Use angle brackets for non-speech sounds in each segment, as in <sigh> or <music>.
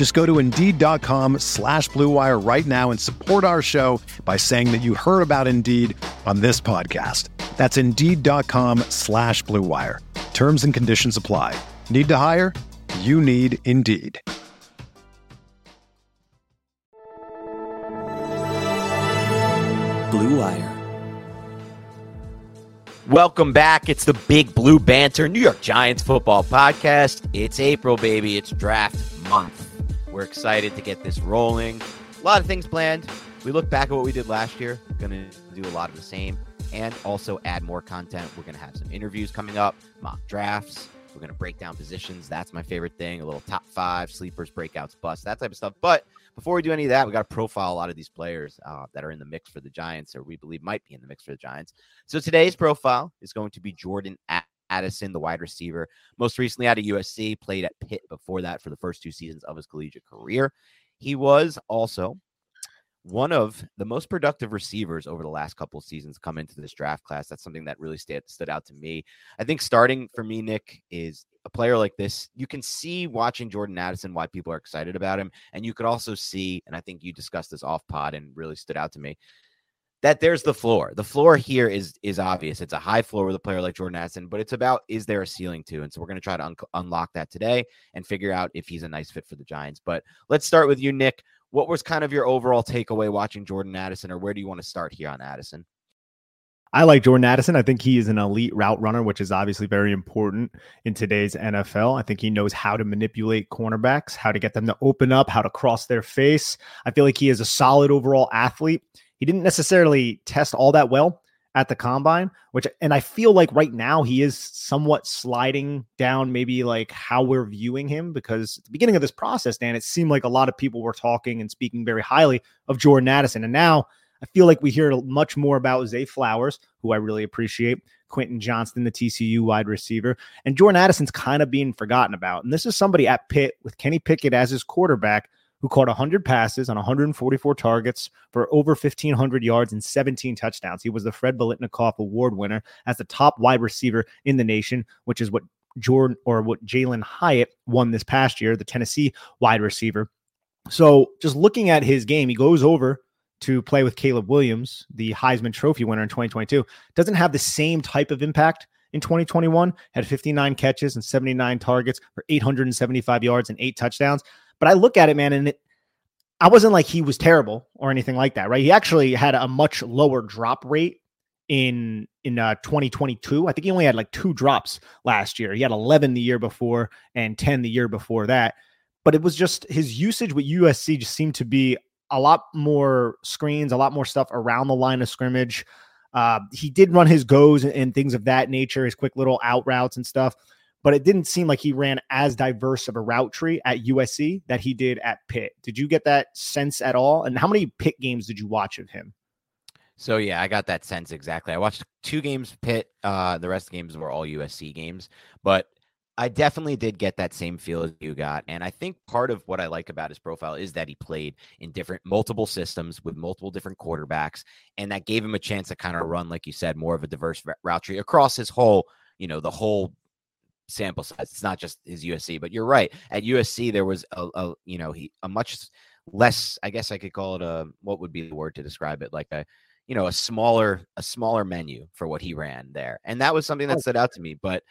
Just go to Indeed.com slash BlueWire right now and support our show by saying that you heard about Indeed on this podcast. That's Indeed.com slash BlueWire. Terms and conditions apply. Need to hire? You need Indeed. Blue Wire. Welcome back. It's the Big Blue Banter New York Giants football podcast. It's April, baby. It's draft month. We're excited to get this rolling. A lot of things planned. We look back at what we did last year. Going to do a lot of the same and also add more content. We're going to have some interviews coming up, mock drafts. We're going to break down positions. That's my favorite thing. A little top five, sleepers, breakouts, busts, that type of stuff. But before we do any of that, we got to profile a lot of these players uh, that are in the mix for the Giants, or we believe might be in the mix for the Giants. So today's profile is going to be Jordan the wide receiver, most recently out of USC, played at Pitt before that for the first two seasons of his collegiate career. He was also one of the most productive receivers over the last couple seasons come into this draft class. That's something that really stood out to me. I think starting for me, Nick, is a player like this. You can see watching Jordan Addison why people are excited about him. And you could also see, and I think you discussed this off pod and really stood out to me, that there's the floor. The floor here is is obvious. It's a high floor with a player like Jordan Addison, but it's about is there a ceiling to? And so we're going to try to un- unlock that today and figure out if he's a nice fit for the Giants. But let's start with you, Nick. What was kind of your overall takeaway watching Jordan Addison, or where do you want to start here on Addison? I like Jordan Addison. I think he is an elite route runner, which is obviously very important in today's NFL. I think he knows how to manipulate cornerbacks, how to get them to open up, how to cross their face. I feel like he is a solid overall athlete. He didn't necessarily test all that well at the combine, which and I feel like right now he is somewhat sliding down maybe like how we're viewing him because at the beginning of this process, Dan, it seemed like a lot of people were talking and speaking very highly of Jordan Addison. And now I feel like we hear much more about Zay Flowers, who I really appreciate, Quentin Johnston, the TCU wide receiver, and Jordan Addison's kind of being forgotten about. And this is somebody at Pitt with Kenny Pickett as his quarterback who caught 100 passes on 144 targets for over 1,500 yards and 17 touchdowns. He was the Fred Biletnikoff Award winner as the top wide receiver in the nation, which is what Jordan or what Jalin Hyatt won this past year, the Tennessee wide receiver. So just looking at his game, he goes over to play with Caleb Williams, the Heisman Trophy winner in 2022. Doesn't have the same type of impact in 2021, had 59 catches and 79 targets for 875 yards and eight touchdowns. But I look at it, man, and it, I wasn't like he was terrible or anything like that, right? He actually had a much lower drop rate in in uh, 2022. I think he only had like two drops last year. He had 11 the year before and 10 the year before that. But it was just his usage with USC just seemed to be a lot more screens, a lot more stuff around the line of scrimmage. Uh, he did run his goes and things of that nature, his quick little out routes and stuff but it didn't seem like he ran as diverse of a route tree at USC that he did at Pitt. Did you get that sense at all? And how many Pitt games did you watch of him? So yeah, I got that sense exactly. I watched two games Pitt. Uh, the rest of the games were all USC games, but I definitely did get that same feel as you got. And I think part of what I like about his profile is that he played in different multiple systems with multiple different quarterbacks. And that gave him a chance to kind of run, like you said, more of a diverse route tree across his whole, you know, the whole sample size. It's not just his USC, but you're right. At USC, there was a, a you know he a much less. I guess I could call it a what would be the word to describe it like a you know a smaller a smaller menu for what he ran there, and that was something that oh. stood out to me. But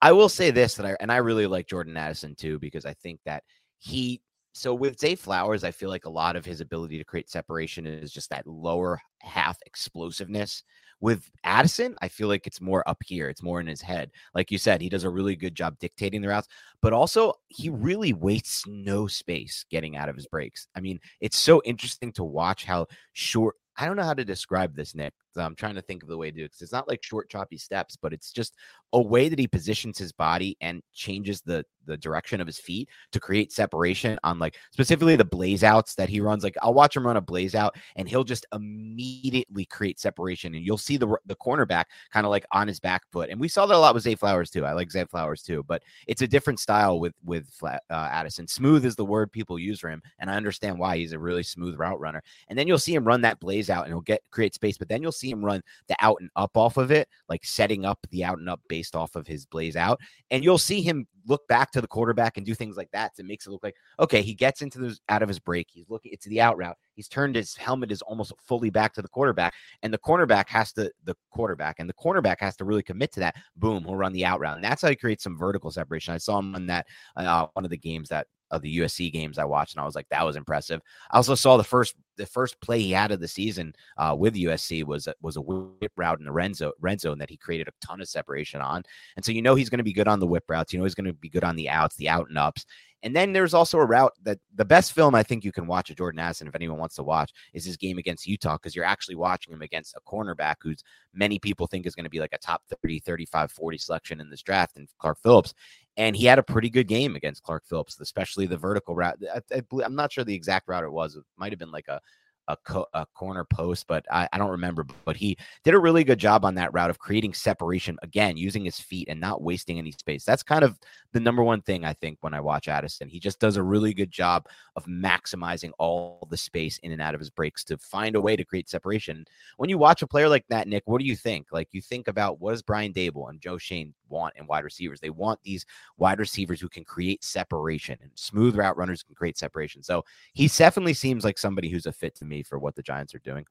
I will say this that I and I really like Jordan Addison too because I think that he so with Zay Flowers, I feel like a lot of his ability to create separation is just that lower half explosiveness With Addison, I feel like it's more up here. It's more in his head. Like you said, he does a really good job dictating the routes, but also he mm-hmm. really wastes no space getting out of his breaks. I mean, it's so interesting to watch how short I don't know how to describe this, Nick. I'm trying to think of the way to do it because it's not like short, choppy steps, but it's just a way that he positions his body and changes the the direction of his feet to create separation on like specifically the blaze outs that he runs. Like I'll watch him run a blaze out and he'll just immediately create separation, and you'll see the the cornerback kind of like on his back foot. And we saw that a lot with Zay Flowers too. I like Zay Flowers too, but it's a different style with with uh, Addison. Smooth is the word people use for him, and I understand why he's a really smooth route runner. And then you'll see him run that blaze out, and he'll get create space, but then you'll see him run the out and up off of it, like setting up the out and up based off of his blaze out. And you'll see him look back to the quarterback and do things like that. to makes it look like, okay, he gets into the out of his break. He's looking, it's the out route. He's turned his helmet is almost fully back to the quarterback. And the cornerback has to, the quarterback and the cornerback has to really commit to that. Boom, he'll run the out route. And that's how he creates some vertical separation. I saw him on that, uh, one of the games that of the USC games I watched, and I was like, that was impressive. I also saw the first the first play he had of the season uh, with USC was was a whip route in the red zone, red zone that he created a ton of separation on, and so you know he's going to be good on the whip routes. You know he's going to be good on the outs, the out and ups. And then there's also a route that the best film I think you can watch of Jordan Addison, if anyone wants to watch, is his game against Utah because you're actually watching him against a cornerback who's many people think is going to be like a top 30, 35, 40 selection in this draft, and Clark Phillips and he had a pretty good game against Clark Phillips, especially the vertical route. I, am not sure the exact route it was. It might have been like a a, co- a corner post, but I, I, don't remember. But he did a really good job on that route of creating separation again, using his feet and not wasting any space. That's kind of the number one thing I think when I watch Addison. He just does a really good job of maximizing all the space in and out of his breaks to find a way to create separation. When you watch a player like that, Nick, what do you think? Like you think about what does Brian Daboll and Joe Schoen want in wide receivers? They want these wide receivers who can create separation and smooth route runners can create separation. So he definitely seems like somebody who's a fit to me for what the Giants are doing.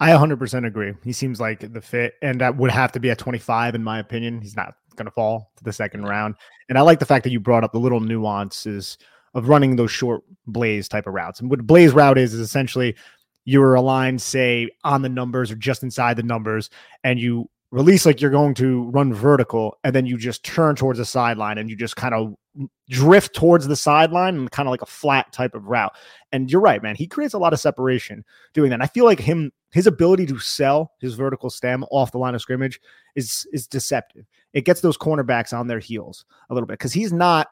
I 100% agree. He seems like the fit, and that would have to be at 25, in my opinion. He's not going to fall to the second mm-hmm. round. And I like the fact that you brought up the little nuances of running those short blaze type of routes. And what blaze route is, is essentially you're aligned, say, on the numbers or just inside the numbers, and you release like you're going to run vertical, and then you just turn towards the sideline and you just kind of drift towards the sideline and kind of like a flat type of route. And you're right, man. He creates a lot of separation doing that. And I feel like him, his ability to sell his vertical stem off the line of scrimmage is is deceptive. It gets those cornerbacks on their heels a little bit because he's not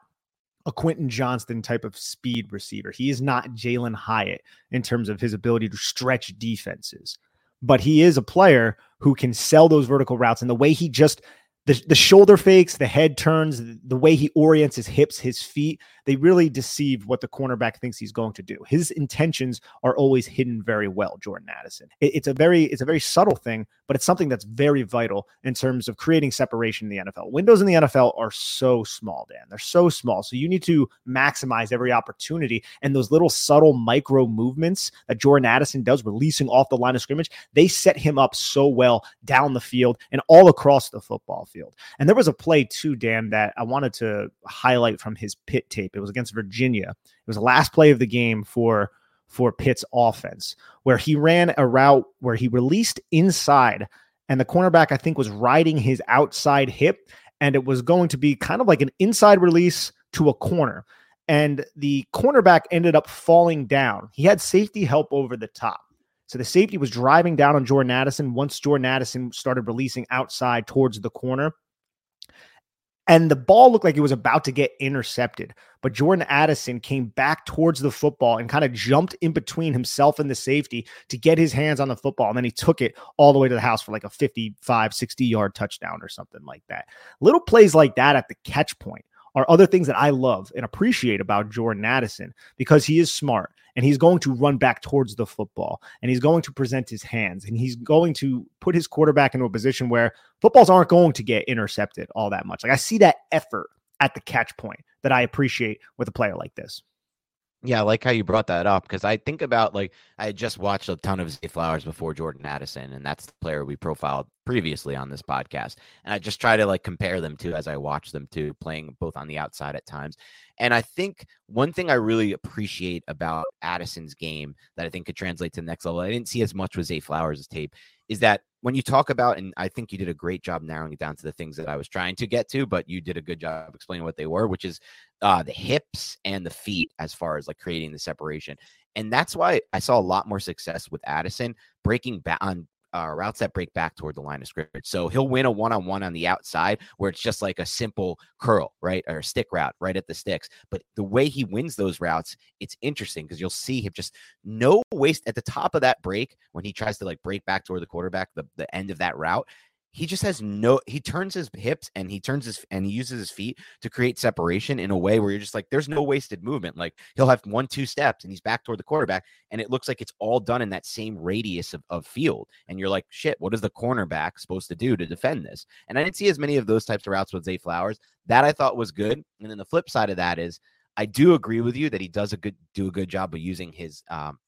a Quentin Johnston type of speed receiver. He is not Jalin Hyatt in terms of his ability to stretch defenses. But he is a player who can sell those vertical routes and the way he just the, the shoulder fakes, the head turns, the way he orients his hips, his feet, they really deceive what the cornerback thinks he's going to do. His intentions are always hidden very well, Jordan Addison. It, it's a very it's a very subtle thing, but it's something that's very vital in terms of creating separation in the NFL. Windows in the NFL are so small, Dan. They're so small. So you need to maximize every opportunity. And those little subtle micro movements that Jordan Addison does, releasing off the line of scrimmage, they set him up so well down the field and all across the football field. And there was a play too, Dan, that I wanted to highlight from his Pitt tape. It was against Virginia. It was the last play of the game for for Pitt's offense, where he ran a route where he released inside, and the cornerback I think was riding his outside hip, and it was going to be kind of like an inside release to a corner. And the cornerback ended up falling down. He had safety help over the top. So the safety was driving down on Jordan Addison once Jordan Addison started releasing outside towards the corner and the ball looked like it was about to get intercepted. But Jordan Addison came back towards the football and kind of jumped in between himself and the safety to get his hands on the football. And then he took it all the way to the house for like a 55, 60 yard touchdown or something like that. Little plays like that at the catch point are other things that I love and appreciate about Jordan Addison because he is smart and he's going to run back towards the football and he's going to present his hands and he's going to put his quarterback into a position where footballs aren't going to get intercepted all that much. Like I see that effort at the catch point that I appreciate with a player like this. Yeah, I like how you brought that up because I think about like I just watched a ton of Zay Flowers before Jordan Addison, and that's the player we profiled previously on this podcast. And I just try to like compare them to as I watch them too, playing both on the outside at times. And I think one thing I really appreciate about Addison's game that I think could translate to the next level, I didn't see as much with Zay Flowers' tape, is that when you talk about, and I think you did a great job narrowing it down to the things that I was trying to get to, but you did a good job explaining what they were, which is uh, the hips and the feet as far as like creating the separation. And that's why I saw a lot more success with Addison breaking back on uh, routes that break back toward the line of scrimmage. So he'll win a one on one on the outside where it's just like a simple curl, right? Or stick route right at the sticks. But the way he wins those routes, it's interesting because you'll see him just no waste at the top of that break when he tries to like break back toward the quarterback, the, the end of that route he just has no he turns his hips and he turns his and he uses his feet to create separation in a way where you're just like there's no wasted movement. Like he'll have one two steps and he's back toward the quarterback and it looks like it's all done in that same radius of, of field and you're like shit what is the cornerback supposed to do to defend this? And i didn't see as many of those types of routes with zay flowers. That i thought was good. And then the flip side of that is i do agree with you that he does a good do a good job of using his um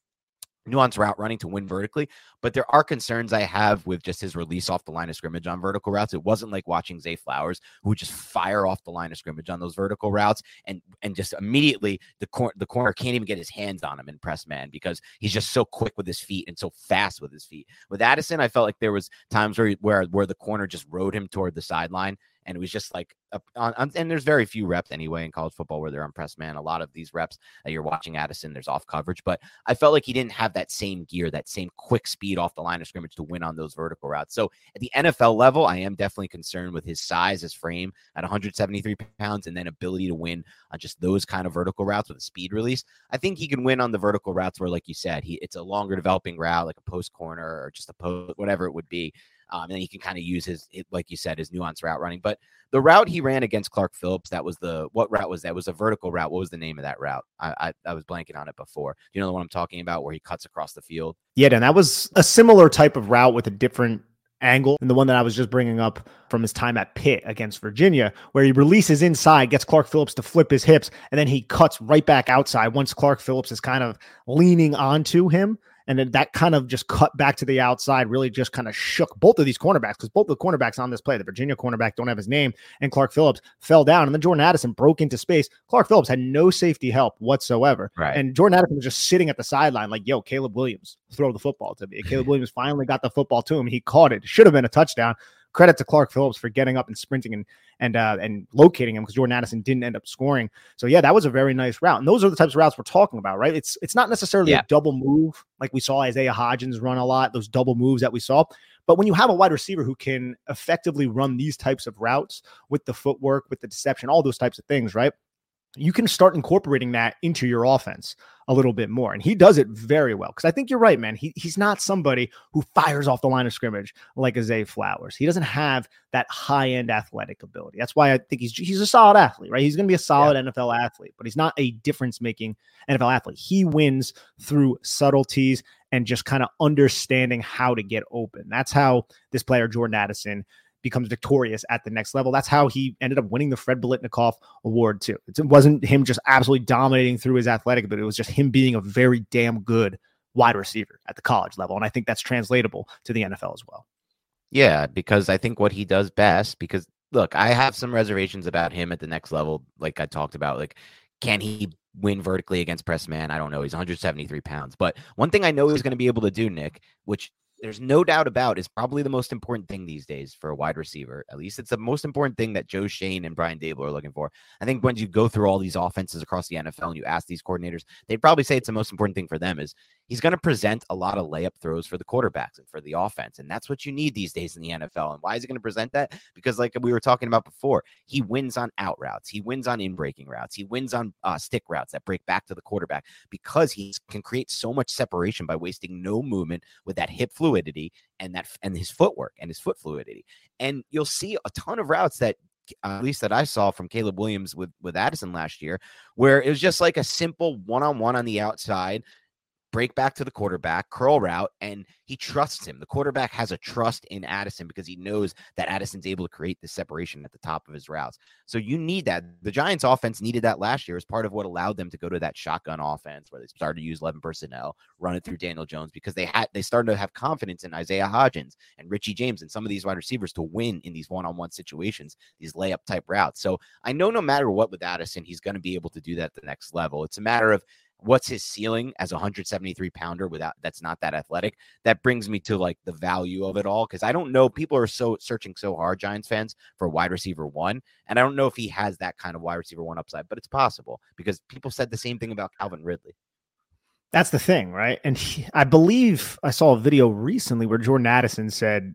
nuance route running to win vertically. But there are concerns I have with just his release off the line of scrimmage on vertical routes. It wasn't like watching Zay Flowers, who would just fire off the line of scrimmage on those vertical routes and and just immediately the cor- the corner can't even get his hands on him in press man because he's just so quick with his feet and so fast with his feet. With Addison, I felt like there was times where where where the corner just rode him toward the sideline and it was just like on, on, and there's very few reps anyway in college football where they're on press man. A lot of these reps that you're watching Addison, there's off coverage, but I felt like he didn't have that same gear, that same quick speed off the line of scrimmage to win on those vertical routes. So at the NFL level, I am definitely concerned with his size, his frame at 173 pounds, and then ability to win on just those kind of vertical routes with a speed release. I think he can win on the vertical routes where, like you said, he it's a longer developing route, like a post corner or just a post, whatever it would be. Um, and then he can kind of use his, like you said, his nuance route running. But the route he ran against Clark Phillips, that was the what route was that? It was a vertical route. What was the name of that route? I, I, I was blanking on it before. You know the one I'm talking about, where he cuts across the field? Yeah, and that was a similar type of route with a different angle and the one that I was just bringing up from his time at Pitt against Virginia, where he releases inside, gets Clark Phillips to flip his hips, and then he cuts right back outside once Clark Phillips is kind of leaning onto him. And then that kind of just cut back to the outside, really just kind of shook both of these cornerbacks because both the cornerbacks on this play, the Virginia cornerback, don't have his name, and Clark Phillips fell down. And then Jordan Addison broke into space. Clark Phillips had no safety help whatsoever. Right. And Jordan Addison was just sitting at the sideline, like, yo, Caleb Williams, throw the football to me. <laughs> Caleb Williams finally got the football to him. He caught it. Should have been a touchdown credit to Clark Phillips for getting up and sprinting and and uh, and locating him because Jordan Addison didn't end up scoring. So yeah, that was a very nice route. And those are the types of routes we're talking about, right? It's it's not necessarily yeah. a double move like we saw Isaiah Hodgins run a lot, those double moves that we saw. But when you have a wide receiver who can effectively run these types of routes with the footwork, with the deception, all those types of things, right? You can start incorporating that into your offense a little bit more. And he does it very well. Cause I think you're right, man. He, he's not somebody who fires off the line of scrimmage like a Zay Flowers. He doesn't have that high end athletic ability. That's why I think he's he's a solid athlete, right? He's going to be a solid yeah. NFL athlete, but he's not a difference making NFL athlete. He wins through subtleties and just kind of understanding how to get open. That's how this player, Jordan Addison, becomes victorious at the next level. That's how he ended up winning the Fred Biletnikoff Award too. It wasn't him just absolutely dominating through his athletic, but it was just him being a very damn good wide receiver at the college level, and I think that's translatable to the NFL as well. Yeah, because I think what he does best, because look, I have some reservations about him at the next level, like I talked about. Like, can he win vertically against press man? I don't know. He's 173 pounds. But one thing I know he's going to be able to do, Nick, which there's no doubt about is probably the most important thing these days for a wide receiver. At least it's the most important thing that Joe Schoen and Brian Daboll are looking for. I think when you go through all these offenses across the NFL and you ask these coordinators, they'd probably say it's the most important thing for them is he's going to present a lot of layup throws for the quarterbacks and for the offense. And that's what you need these days in the NFL. And why is he going to present that? Because, like we were talking about before, he wins on out routes, he wins on in breaking routes, he wins on uh, stick routes that break back to the quarterback because he can create so much separation by wasting no movement with that hip fluidity and that and his footwork and his foot fluidity. And you'll see a ton of routes that at least that I saw from Caleb Williams with with Addison last year, where it was just like a simple one on one on the outside break back to the quarterback, curl route, and he trusts him. The quarterback has a trust in Addison because he knows that Addison's able to create the separation at the top of his routes. So you need that. The Giants offense needed that last year as part of what allowed them to go to that shotgun offense where they started to use 11 personnel, run it through Daniel Jones because they had they started to have confidence in Isaiah Hodgins and Richie James and some of these wide receivers to win in these one-on-one situations, these layup type routes. So I know no matter what with Addison, he's going to be able to do that at the next level. It's a matter of what's his ceiling as a 173 pounder without that's not that athletic. That brings me to like the value of it all because I don't know. People are so searching so hard, Giants fans, for wide receiver one, and I don't know if he has that kind of wide receiver one upside, but it's possible because people said the same thing about Calvin Ridley. That's the thing, right? And he, I believe I saw a video recently where Jordan Addison said,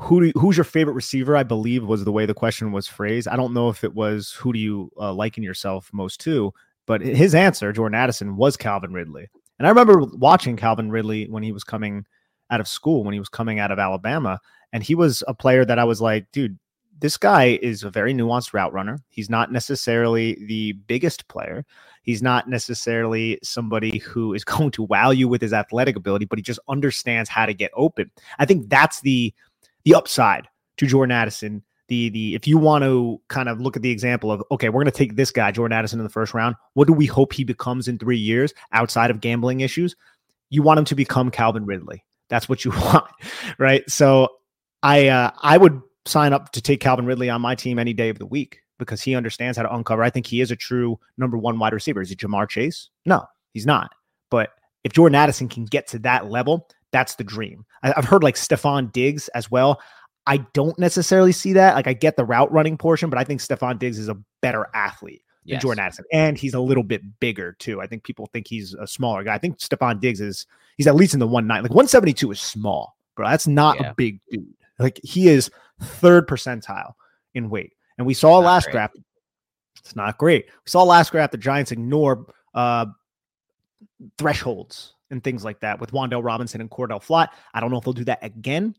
"Who do, you, who's your favorite receiver?" I believe was the way the question was phrased. I don't know if it was who do you uh, liken yourself most to, but his answer, Jordan Addison, was Calvin Ridley. And I remember watching Calvin Ridley when he was coming out of school, when he was coming out of Alabama, and he was a player that I was like, dude, this guy is a very nuanced route runner. He's not necessarily the biggest player. He's not necessarily somebody who is <laughs> going to wow you with his athletic ability, but he just understands how to get open. I think that's the the upside to Jordan Addison. The the if you want to kind of look at the example of okay, we're going to take this guy Jordan Addison in the first round. What do we hope he becomes in 3 years outside of gambling issues? You want him to become Calvin Ridley. That's what you <laughs> want, right? So I uh, I would sign up to take Calvin Ridley on my team any day of the week because he understands how to uncover. I think he is a true number one wide receiver. Is he Ja'Marr Chase? No, he's not. But if Jordan Addison can get to that level, that's the dream. I, have heard like Stefon Diggs as well. I don't necessarily see that. Like I get the route running portion, but I think Stefon Diggs is a better athlete than yes. Jordan Addison. And he's a little bit bigger too. I think people think he's a smaller guy. I think Stefon Diggs is he's at least in the one nine. Like 172 is small, bro. That's not yeah. a big dude. Like he is third percentile in weight. And we saw last great. draft. It's not great. We saw last draft the Giants ignore uh, thresholds and things like that with Wan'Dale Robinson and Cordale Flott. I don't know if they'll do that again,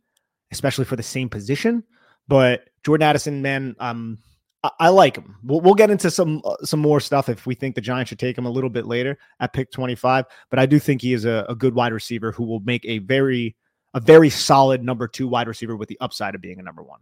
especially for the same position. But Jordan Addison, man, um, I, I like him. We'll, we'll get into some uh, some more stuff if we think the Giants should take him a little bit later at pick 25. But I do think he is a, a good wide receiver who will make a very a very solid number two wide receiver with the upside of being a number one.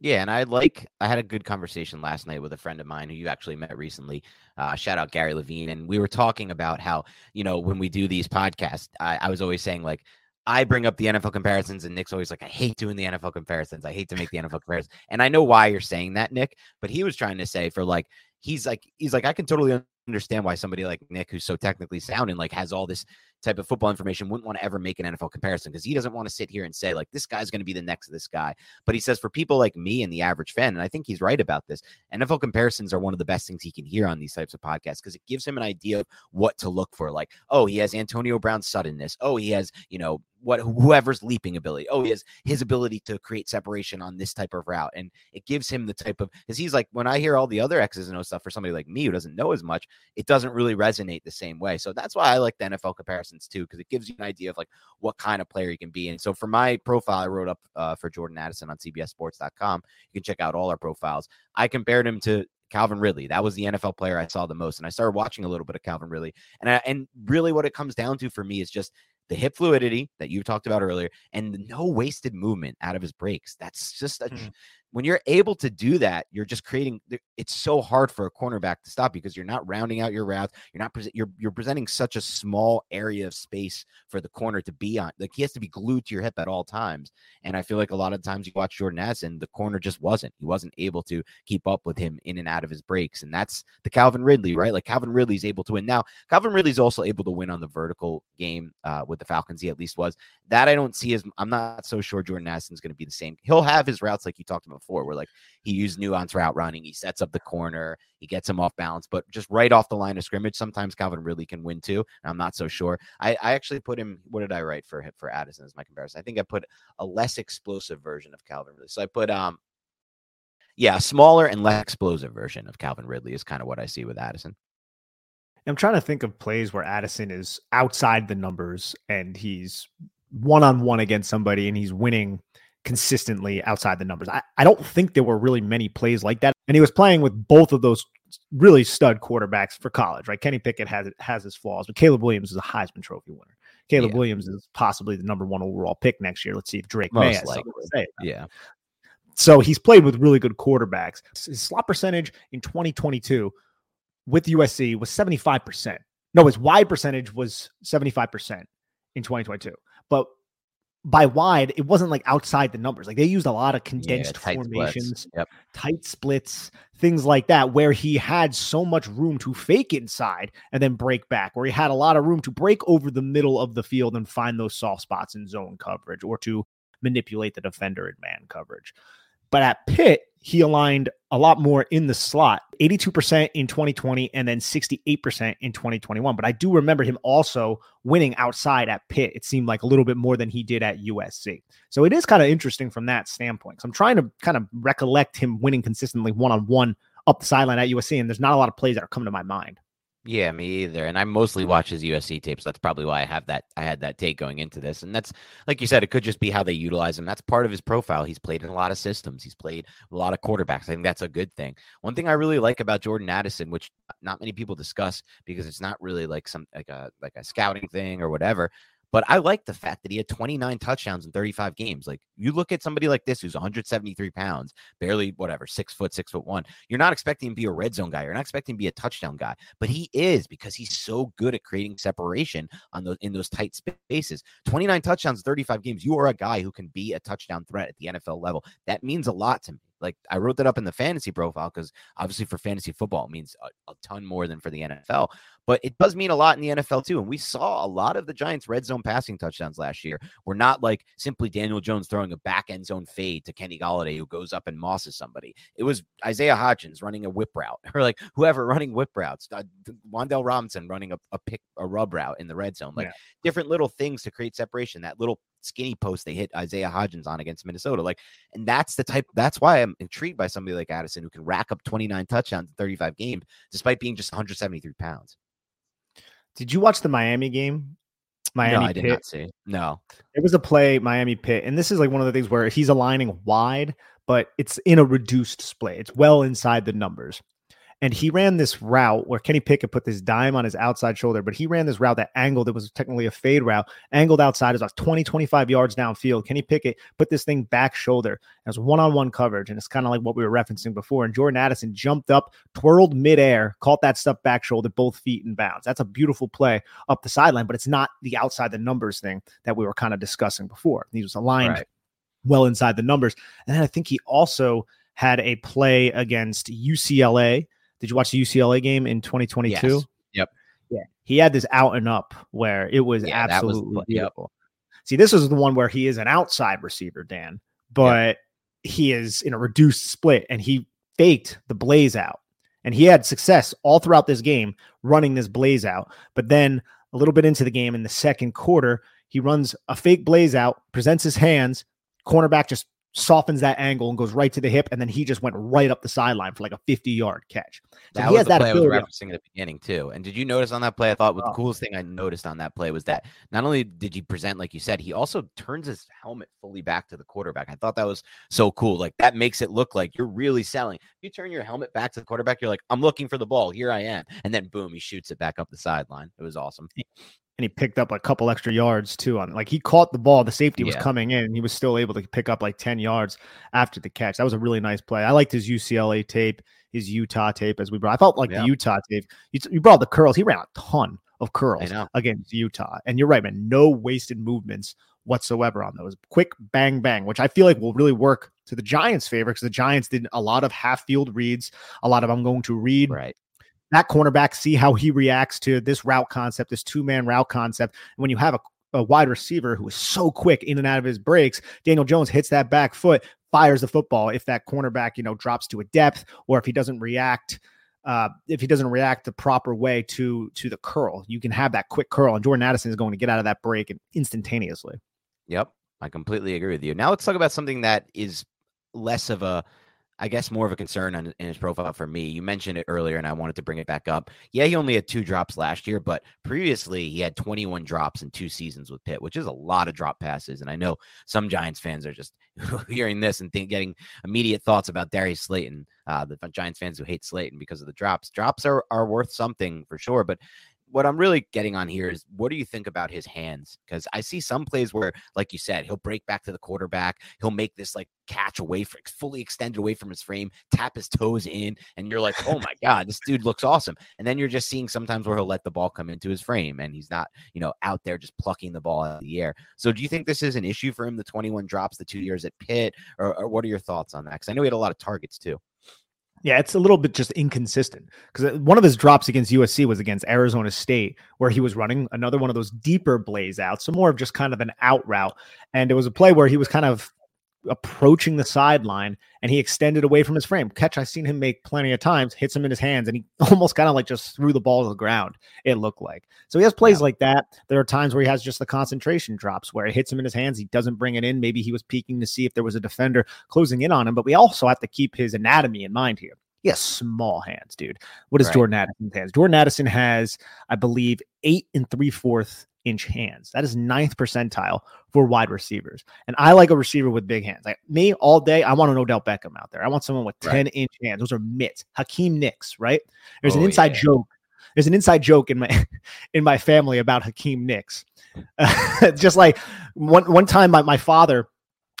Yeah, and I like I had a good conversation last night with a friend of mine who you actually met recently. Uh, shout out Gary Levine, and we were talking about how you know when we do these podcasts, I, I was always saying like I bring up the NFL comparisons, and Nick's always like, I hate doing the NFL comparisons. I hate to make the NFL comparisons, and I know why you're saying that, Nick. But he was trying to say for like he's like he's like I can totally understand why somebody like Nick, who's so technically sound and like has all this type of football information wouldn't want to ever make an NFL comparison because he doesn't want to sit here and say, like, this guy's going to be the next this guy. But he says, for people like me and the average fan, and I think he's right about this, NFL comparisons are one of the best things he can hear on these types of podcasts because it gives him an idea of what to look for. Like, oh, he has Antonio Brown's suddenness. Oh, he has, you know, what whoever's leaping ability. Oh, he has his ability to create separation on this type of route. And it gives him the type of because he's like, when I hear all the other X's and O stuff for somebody like me who doesn't know as much, it doesn't really resonate the same way. So that's why I like the NFL comparisons too, because it gives you an idea of like what kind of player he can be. And so for my profile, I wrote up uh, for Jordan Addison on CBSSports.com. You can check out all our profiles. I compared him to Calvin Ridley. That was the NFL player I saw the most. And I started watching a little bit of Calvin Ridley. And I, and really what it comes down to for me is just the hip fluidity that you talked about earlier, and no wasted movement out of his breaks. That's just a, mm when you're able to do that, you're just creating. It's so hard for a cornerback to stop because you're not rounding out your routes. You're not. You're you're presenting such a small area of space for the corner to be on. Like he has to be glued to your hip at all times. And I feel like a lot of times you watch Jordan Addison, the corner just wasn't. He wasn't able to keep up with him in and out of his breaks. And that's the Calvin Ridley, right? Like Calvin Ridley's able to win. Now Calvin Ridley's also able to win on the vertical game uh, with the Falcons. He at least was. That I don't see as. I'm not so sure Jordan Addison's going to be the same. He'll have his routes like you talked about before, where like he used nuance route running, he sets up the corner, he gets him off balance, but just right off the line of scrimmage, sometimes Calvin really can win too. And I'm not so sure. I, I actually put him. What did I write for him for Addison as my comparison? I think I put a less explosive version of Calvin Ridley. So I put um, yeah, smaller and less explosive version of Calvin Ridley is kind of what I see with Addison. I'm trying to think of plays where Addison is outside the numbers and he's one on one against somebody and he's winning consistently outside the numbers. I, I don't think there were really many plays like that. And he was playing with both of those really stud quarterbacks for college, right? Kenny Pickett has has his flaws, but Caleb Williams is a Heisman Trophy winner. Caleb yeah. Williams is possibly the number one overall pick next year. Let's see if Drake Most May has something to say. Yeah. So he's played with really good quarterbacks. His slot percentage in 2022 with USC was 75%. No, his wide percentage was 75% in 2022. But by wide, it wasn't like outside the numbers. Like they used a lot of condensed yeah, formations, splits. Yep. tight splits, things like that, where he had so much room to fake inside and then break back, where he had a lot of room to break over the middle of the field and find those soft spots in zone coverage or to manipulate the defender in man coverage. But at Pitt, he aligned a lot more in the slot 82% in 2020 and then 68% in 2021 but i do remember him also winning outside at pitt. It seemed like a little bit more than he did at usc so it is kind of interesting from that standpoint. So i'm trying to kind of recollect him winning consistently one-on-one up the sideline at usc and there's not a lot of plays that are coming to my mind yeah, me either. And I mostly watch his USC tapes. That's probably why I have that. I had that take going into this, and that's like you said, it could just be how they utilize him. That's part of his profile. He's played in a lot of systems. He's played a lot of quarterbacks. I think that's a good thing. One thing I really like about Jordan Addison, which not many people discuss because it's not really like some like a like a scouting thing or whatever, but I like the fact that he had 29 touchdowns in 35 games. Like you look at somebody like this who's 173 pounds, barely whatever, six foot, six foot one. You're not expecting him to be a red zone guy. You're not expecting him to be a touchdown guy, but mm. he is because he's so good at creating separation on those in those tight spaces. 29 touchdowns, 35 games. You are a guy who can be a touchdown threat at the NFL level. That means a lot to me. Like I wrote that up in the fantasy profile because obviously for fantasy football it means a, a, ton more than for the NFL, but it does mean a lot in the NFL too. And we saw a lot of the Giants' red zone passing touchdowns last year were not like simply Daniel Jones throwing a back end zone fade to Kenny Golladay who goes up and mosses somebody. It was Isaiah Hodgins running a whip route, <laughs> or like whoever running whip routes, uh, Robinson running a, a pick a rub route in the red zone, like yeah. different little things to create separation. That little skinny post they hit Isaiah Hodgins on against Minnesota. Like, and that's the type, that's why I'm intrigued by somebody like Addison who can rack up 29 touchdowns in 35 games despite being just 173 pounds. Did you watch the Miami game? Miami no, I did Pitt? not see. No. It was a play, Miami Pitt. And this is like one of the things where he's aligning wide, but it's in a reduced split. It's well inside the numbers. And he ran this route where Kenny Pickett put this dime on his outside shoulder, but he ran this route that angled. It was technically a fade route, angled outside. It was about 20, 25 yards downfield. Kenny Pickett put this thing back shoulder as one on one coverage. And it's kind of like what we were referencing before. And Jordan Addison jumped up, twirled midair, caught that stuff back shoulder, both feet in bounds. That's a beautiful play up the sideline, but it's not the outside the numbers thing that we were kind of discussing before. He was aligned right. well inside the numbers. And then I think he also had a play against UCLA did you watch the UCLA game in 2022? Yes. Yep. Yeah. He had this out and up where it was yeah, absolutely was, beautiful. Yep. See, this is the one where he is an outside receiver, Dan, but yep. he is in a reduced split and he faked the blaze out. And he had success all throughout this game running this blaze out. But then a little bit into the game in the second quarter, he runs a fake blaze out, presents his hands, cornerback just softens that angle and goes right to the hip, and then he just went right up the sideline for like a 50 yard catch. So that was the that play I was referencing at the beginning too. And did you notice on that play? I thought oh. the coolest thing I noticed on that play was that not only did he present like you said, he also turns his helmet fully back to the quarterback. I thought that was so cool. Like that makes it look like you're really selling. If you turn your helmet back to the quarterback, you're like, I'm looking for the ball. Here I am. And then boom, he shoots it back up the sideline. It was awesome and he picked up a couple extra yards too on like he caught the ball. The safety was yeah. coming in. He was still able to pick up like 10 yards after the catch. That was a really nice play. I liked his ucla tape his utah tape as we brought i felt like yeah. the utah tape you, you, brought the curls. He ran a ton of curls against utah. And you're right man no wasted movements whatsoever on those. Quick bang bang which i feel like will really work to the giants favor because the giants did a lot of half field reads. A lot of i'm going to read right that cornerback, see how he reacts to this route concept, this two man route concept. And when you have a, a wide receiver who is so quick in and out of his breaks, Daniel Jones hits that back foot, fires the football. If that cornerback, you know, drops to a depth or if he doesn't react, uh, if he doesn't react the proper way to to the curl, you can have that quick curl, and Jordan Addison is going to get out of that break instantaneously. Yep, I completely agree with you. Now let's talk about something that is less of a I guess more of a concern on, in his profile for me. You mentioned it earlier, and I wanted to bring it back up. Yeah, he only had two drops last year, but previously he had 21 drops in two seasons with Pitt, which is a lot of drop passes. And I know some Giants fans are just <laughs> hearing this and think, getting immediate thoughts about Darius Slayton, uh, the Giants fans who hate Slayton because of the drops. Drops are, are worth something for sure, but what I'm really getting on here is what do you think about his hands? Because I see some plays where, like you said, he'll break back to the quarterback, he'll make this like catch away from fully extended away from his frame, tap his toes in, and you're like, oh my God, this dude looks awesome. And then you're just seeing sometimes where he'll let the ball come into his frame and he's not, you know, out there just plucking the ball out of the air. So do you think this is an issue for him, the 21 drops, the two years at Pitt, or, or what are your thoughts on that? Because I know he had a lot of targets too. Yeah, it's a little bit just inconsistent because uh, one of his drops against USC was against Arizona State, where he was running another one of those deeper blaze outs, so more of just kind of an out route. And it was a play where he was kind of approaching the sideline and he extended away from his frame. Catch I've seen him make plenty of times, hits him in his hands, and he <laughs> almost kind of like just threw the ball to the ground. It looked like. So he has plays yeah. like that. There are times where he has just the concentration drops where it hits him in his hands. He doesn't bring it in. Maybe he was peeking to see if there was a defender closing in on him, but we also have to keep his anatomy in mind here. He has small hands, dude. What is right. Jordan Addison's hands? Jordan Addison has, I believe, eight and three fourth inch hands. That is ninth percentile for wide receivers. And I like a receiver with big hands. Like me all day, I want an Odell Beckham out there. I want someone with 10 right. inch hands. Those are mitts. Hakeem Nicks, right? There's oh, an inside yeah. joke. There's an inside joke in my <laughs> in my family about Hakeem Nicks. Uh, <laughs> just like one one time my, my father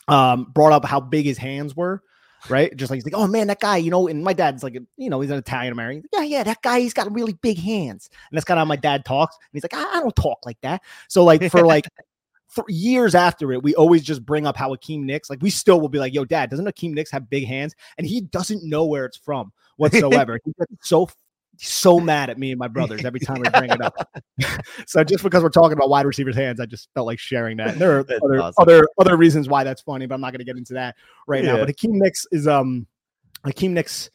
um, brought up how big his hands were right? Just like he's like, oh man, that guy, you know, and my dad's like, you know, he's an Italian American. Yeah, yeah, that guy, he's got really big hands, and that's kind of how my dad talks. And he's like, I, I don't talk like that. So like for like <laughs> th- years after it, we always just bring up how Hakeem Nicks, like we still will be like, yo, dad, doesn't Hakeem Nicks have big hands? And he doesn't know where it's from <laughs> whatsoever. he's so so mad at me and my brothers every time we bring it up. <laughs> so just because we're talking about wide receivers' hands, I just felt like sharing that. And there are <laughs> other, awesome. other other reasons why that's funny, but I'm not going to get into that right yeah. now. But Hakeem Nicks is um Hakeem Nicks.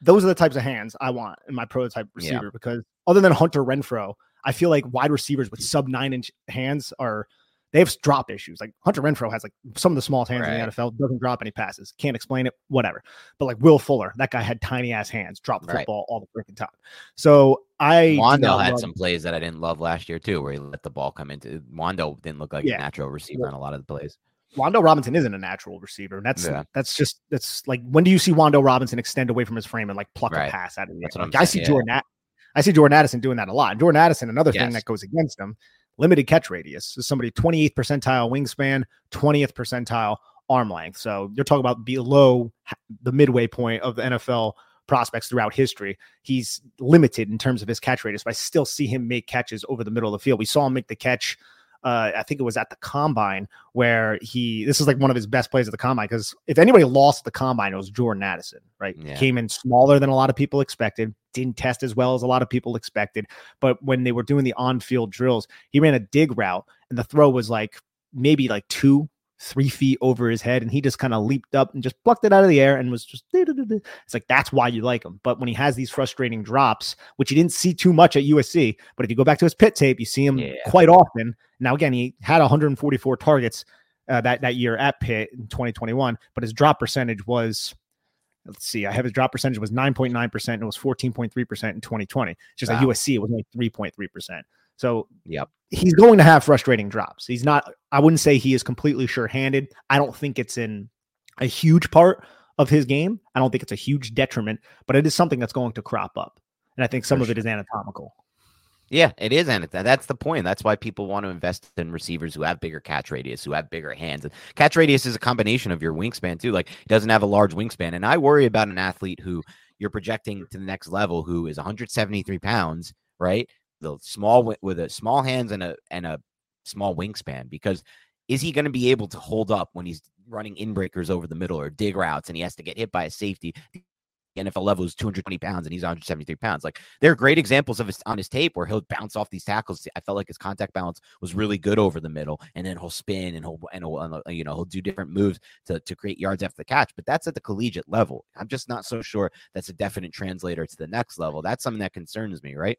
Those are the types of hands I want in my prototype receiver yeah. because other than Hunter Renfrow, I feel like wide receivers with sub nine inch hands are they have drop issues. Like Hunter Renfrow has like some of the smallest hands right. in the NFL, doesn't drop any passes. Can't explain it, whatever. But like Will Fuller, that guy had tiny ass hands, dropped the right. football all the freaking time. So I Wan'Dale had love... some plays that I didn't love last year too, where he let the ball come into Wan'Dale didn't look like yeah. a natural receiver on a lot of the plays. Wan'Dale Robinson isn't a natural receiver. And that's yeah. that's just that's like when do you see Wan'Dale Robinson extend away from his frame and like pluck right. a pass out of the air? Like, I see yeah. Jordan I see Jordan Addison doing that a lot. Jordan Addison, another yes. thing that goes against him limited catch radius. is somebody 28th percentile wingspan, 20th percentile arm length. So you're talking about below the midway point of the NFL prospects throughout history. He's limited in terms of his catch radius, but I still see him make catches over the middle of the field. We saw him make the catch uh, I think it was at the combine where he this is like one of his best plays at the combine because if anybody lost the combine, it was Jordan Addison, right? Yeah. Came in smaller than a lot of people expected, didn't test as well as a lot of people expected. But when they were doing the on-field drills, he ran a dig route and the throw was like maybe like two three feet over his head and he just kind of leaped up and just plucked it out of the air and was just it's like that's why you like him but when he has these frustrating drops which you didn't see too much at usc but if you go back to his Pitt tape you see him yeah. quite often now again he had 144 targets uh, that that year at Pitt in 2021 but his drop percentage was let's see, I have his drop percentage was 9.9% and it was 14.3% in 2020. Just wow. at USC, it was only 3.3%. So yep. he's going to have frustrating drops. He's not, I wouldn't say he is completely sure handed. I don't think it's in a huge part of his game. I don't think it's a huge detriment, but it is something that's going to crop up. And I think some For of sure. it is anatomical. Yeah, it is, and that's the point. That's why people want to invest in receivers who have bigger catch radius, who have bigger hands. And catch radius is a combination of your wingspan too. Like he doesn't have a large wingspan, and I worry about an athlete who you're projecting to the next level, who is 173 pounds, right? The small with a small hands and a and a small wingspan because is he going to be able to hold up when he's running in breakers over the middle or dig routes and he has to get hit by a safety? The NFL level is 220 pounds and he's 173 pounds. Like there are great examples of his on his tape where he'll bounce off these tackles. I felt like his contact balance was really good over the middle, and then he'll spin and he'll and he'll you know he'll do different moves to to create yards after the catch. But that's at the collegiate level. I'm just not so sure that's a definite translator to the next level. That's something that concerns me, right?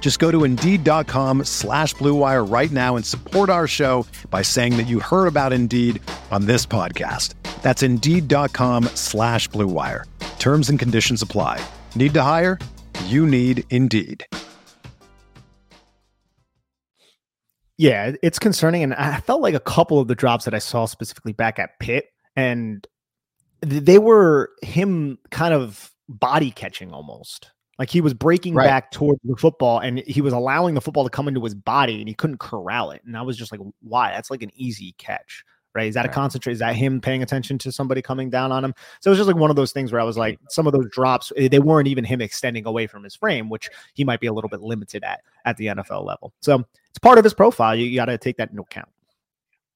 Just go to Indeed.com slash BlueWire right now and support our show by saying that you heard about Indeed on this podcast. That's Indeed.com slash BlueWire. Terms and conditions apply. Need to hire? You need Indeed. Yeah, it's concerning. And I felt like a couple of the drops that I saw specifically back at Pitt, and they were him kind of body catching almost. Like he was breaking right. back towards the football and he was allowing the football to come into his body and he couldn't corral it. And I was just like, why? That's like an easy catch, right? Is that right. a concentrate? Is that him paying attention to somebody coming down on him? So it was just like one of those things where I was like, some of those drops, eh, they weren't even him extending away from his frame, which he might be a little bit limited at at the NFL level. So it's part of his profile. You, you got to take that into account.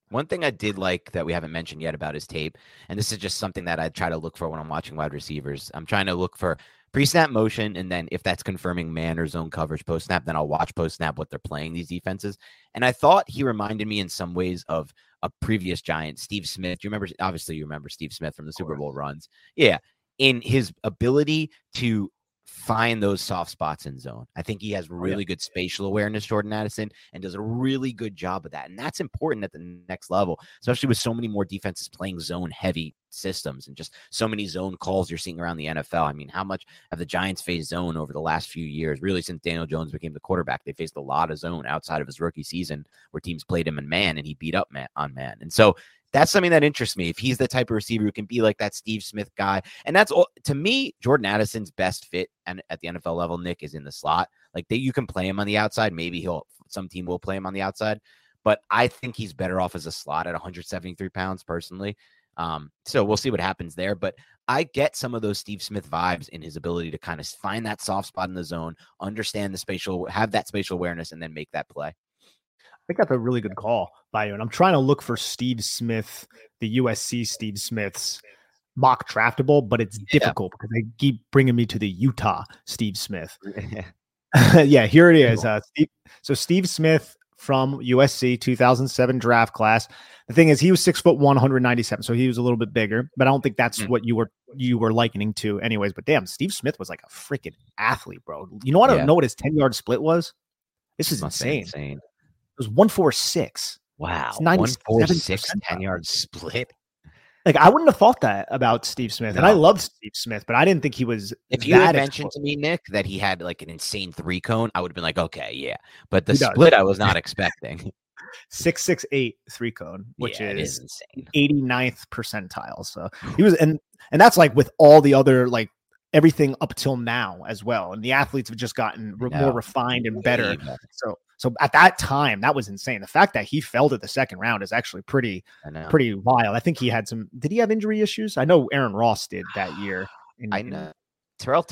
One thing I did like that we haven't mentioned yet about his tape, and this is just something that I try to look for when I'm watching wide receivers. I'm trying to look for pre snap motion. And then if that's confirming man or zone coverage post snap, then I'll watch post snap what they're playing these defenses. And I thought he reminded me in some ways of a previous giant, Steve Smith. Do you remember? Obviously, you remember Steve Smith from the Super Bowl runs. Yeah. In his ability to find those soft spots in zone. I think he has really oh, yeah. good spatial awareness, Jordan Addison, and does a really good job of that. And that's important at the next level, especially with so many more defenses playing zone heavy systems and just so many zone calls you're seeing around the NFL. I mean, how much have the Giants faced zone over the last few years? Really, since Daniel Jones became the quarterback, they faced a lot of zone outside of his rookie season where teams played him in man and he beat up man on man. And so that's something that interests me. If he's the type of receiver who can be like that Steve Smith guy, and that's all to me, Jordan Addison's best fit and at the NFL level, Nick is in the slot. Like that, you can play him on the outside. Maybe he'll some team will play him on the outside, but I think he's better off as a slot at 173 pounds personally. Um, so we'll see what happens there. But I get some of those Steve Smith vibes in his ability to kind of find that soft spot in the zone, understand the spatial, have that spatial awareness, and then make that play. Think that's a really good call by you. And I'm trying to look for Steve Smith, the USC Steve Smiths Mockdraftable, but it's yeah. difficult because they keep bringing me to the Utah Steve Smith. <laughs> <laughs> yeah, here it is. Uh, Steve, so Steve Smith from USC 2007 draft class. The thing is, he was six foot one, 197, so he was a little bit bigger. But I don't think that's mm. what you were you were likening to, anyways. But damn, Steve Smith was like a freaking athlete, bro. You know what? Yeah. I don't know what his 10 yard split was. This is insane. insane. Was one four six. Wow, one four six, 10 yard split. Like I wouldn't have thought that about Steve Smith, no. and I love Steve Smith, but I didn't think he was. If you had mentioned to me, Nick, that he had like an insane three cone, I would have been like, okay, yeah. But the split, I was not <laughs> expecting. Six six eight three cone, which yeah, is, is insane. 89th percentile. So he was, and and that's like with all the other like everything up till now as well, and the athletes have just gotten re- more refined and better. So so at that time, that was insane. The fact that he fell to the second round is actually pretty, pretty wild. I think he had some. Did he have injury issues? I know Aaron Ross did that <sighs> year. In, I know. Terrell,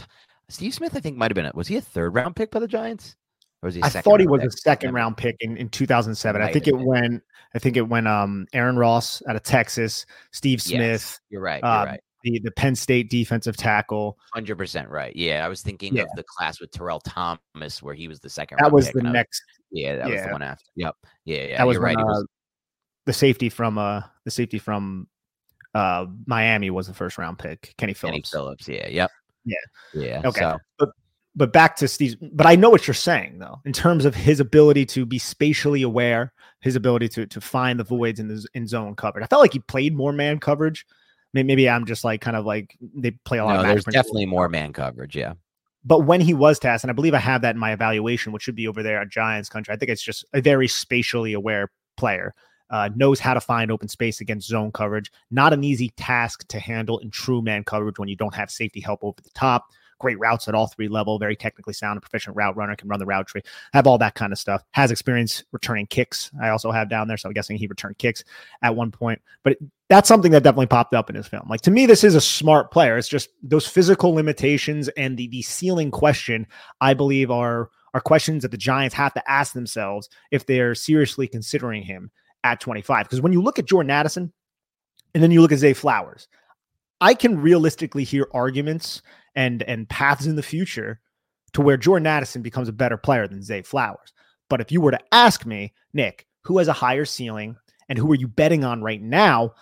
Steve Smith, I think might have been it. Was he a third round pick by the Giants? Or was he? I thought he was pick? a second round pick in, in 2007. I think it went. I think it went. Um, Aaron Ross out of Texas, Steve Smith. Yes, you're right. You're um, right the the Penn State defensive tackle. Hundred percent right. Yeah, I was thinking yeah. of the class with Terrell Thomas, where he was the second. That was the next. Was, yeah, that yeah. was the one after. Yep. Yeah, yeah. That was right. When, uh, was, the safety from uh the safety from uh Miami was the first round pick. Kenny Phillips. Kenny Phillips. Yeah. Yep. Yeah. Yeah. Okay. So. But but back to Steve. But I know what you're saying though, in terms of his ability to be spatially aware, his ability to to find the voids in the in zone coverage. I felt like he played more man coverage maybe I'm just like kind of like they play a lot. No, of there's definitely more man coverage. Yeah. But when he was tasked, and I believe I have that in my evaluation, which should be over there at Giants country, I think it's just a very spatially aware player. Uh, knows how to find open space against zone coverage. Not an easy task to handle in true man coverage when you don't have safety help over the top great routes at all three level, very technically sound, a proficient route runner, can run the route tree, have all that kind of stuff. Has experience returning kicks. I also have down there, so I'm guessing he returned kicks at one point. But that's something that definitely popped up in his film. Like to me, this is a smart player. It's just those physical limitations and the the ceiling question. I believe are are questions that the Giants have to ask themselves if they're seriously considering him at 25. Because when you look at Jordan Addison and then you look at Zay Flowers, I can realistically hear arguments and and paths in the future to where Jordan Addison becomes a better player than Zay Flowers. But if you were to ask me, Nick, who has a higher ceiling and who are you betting on right now?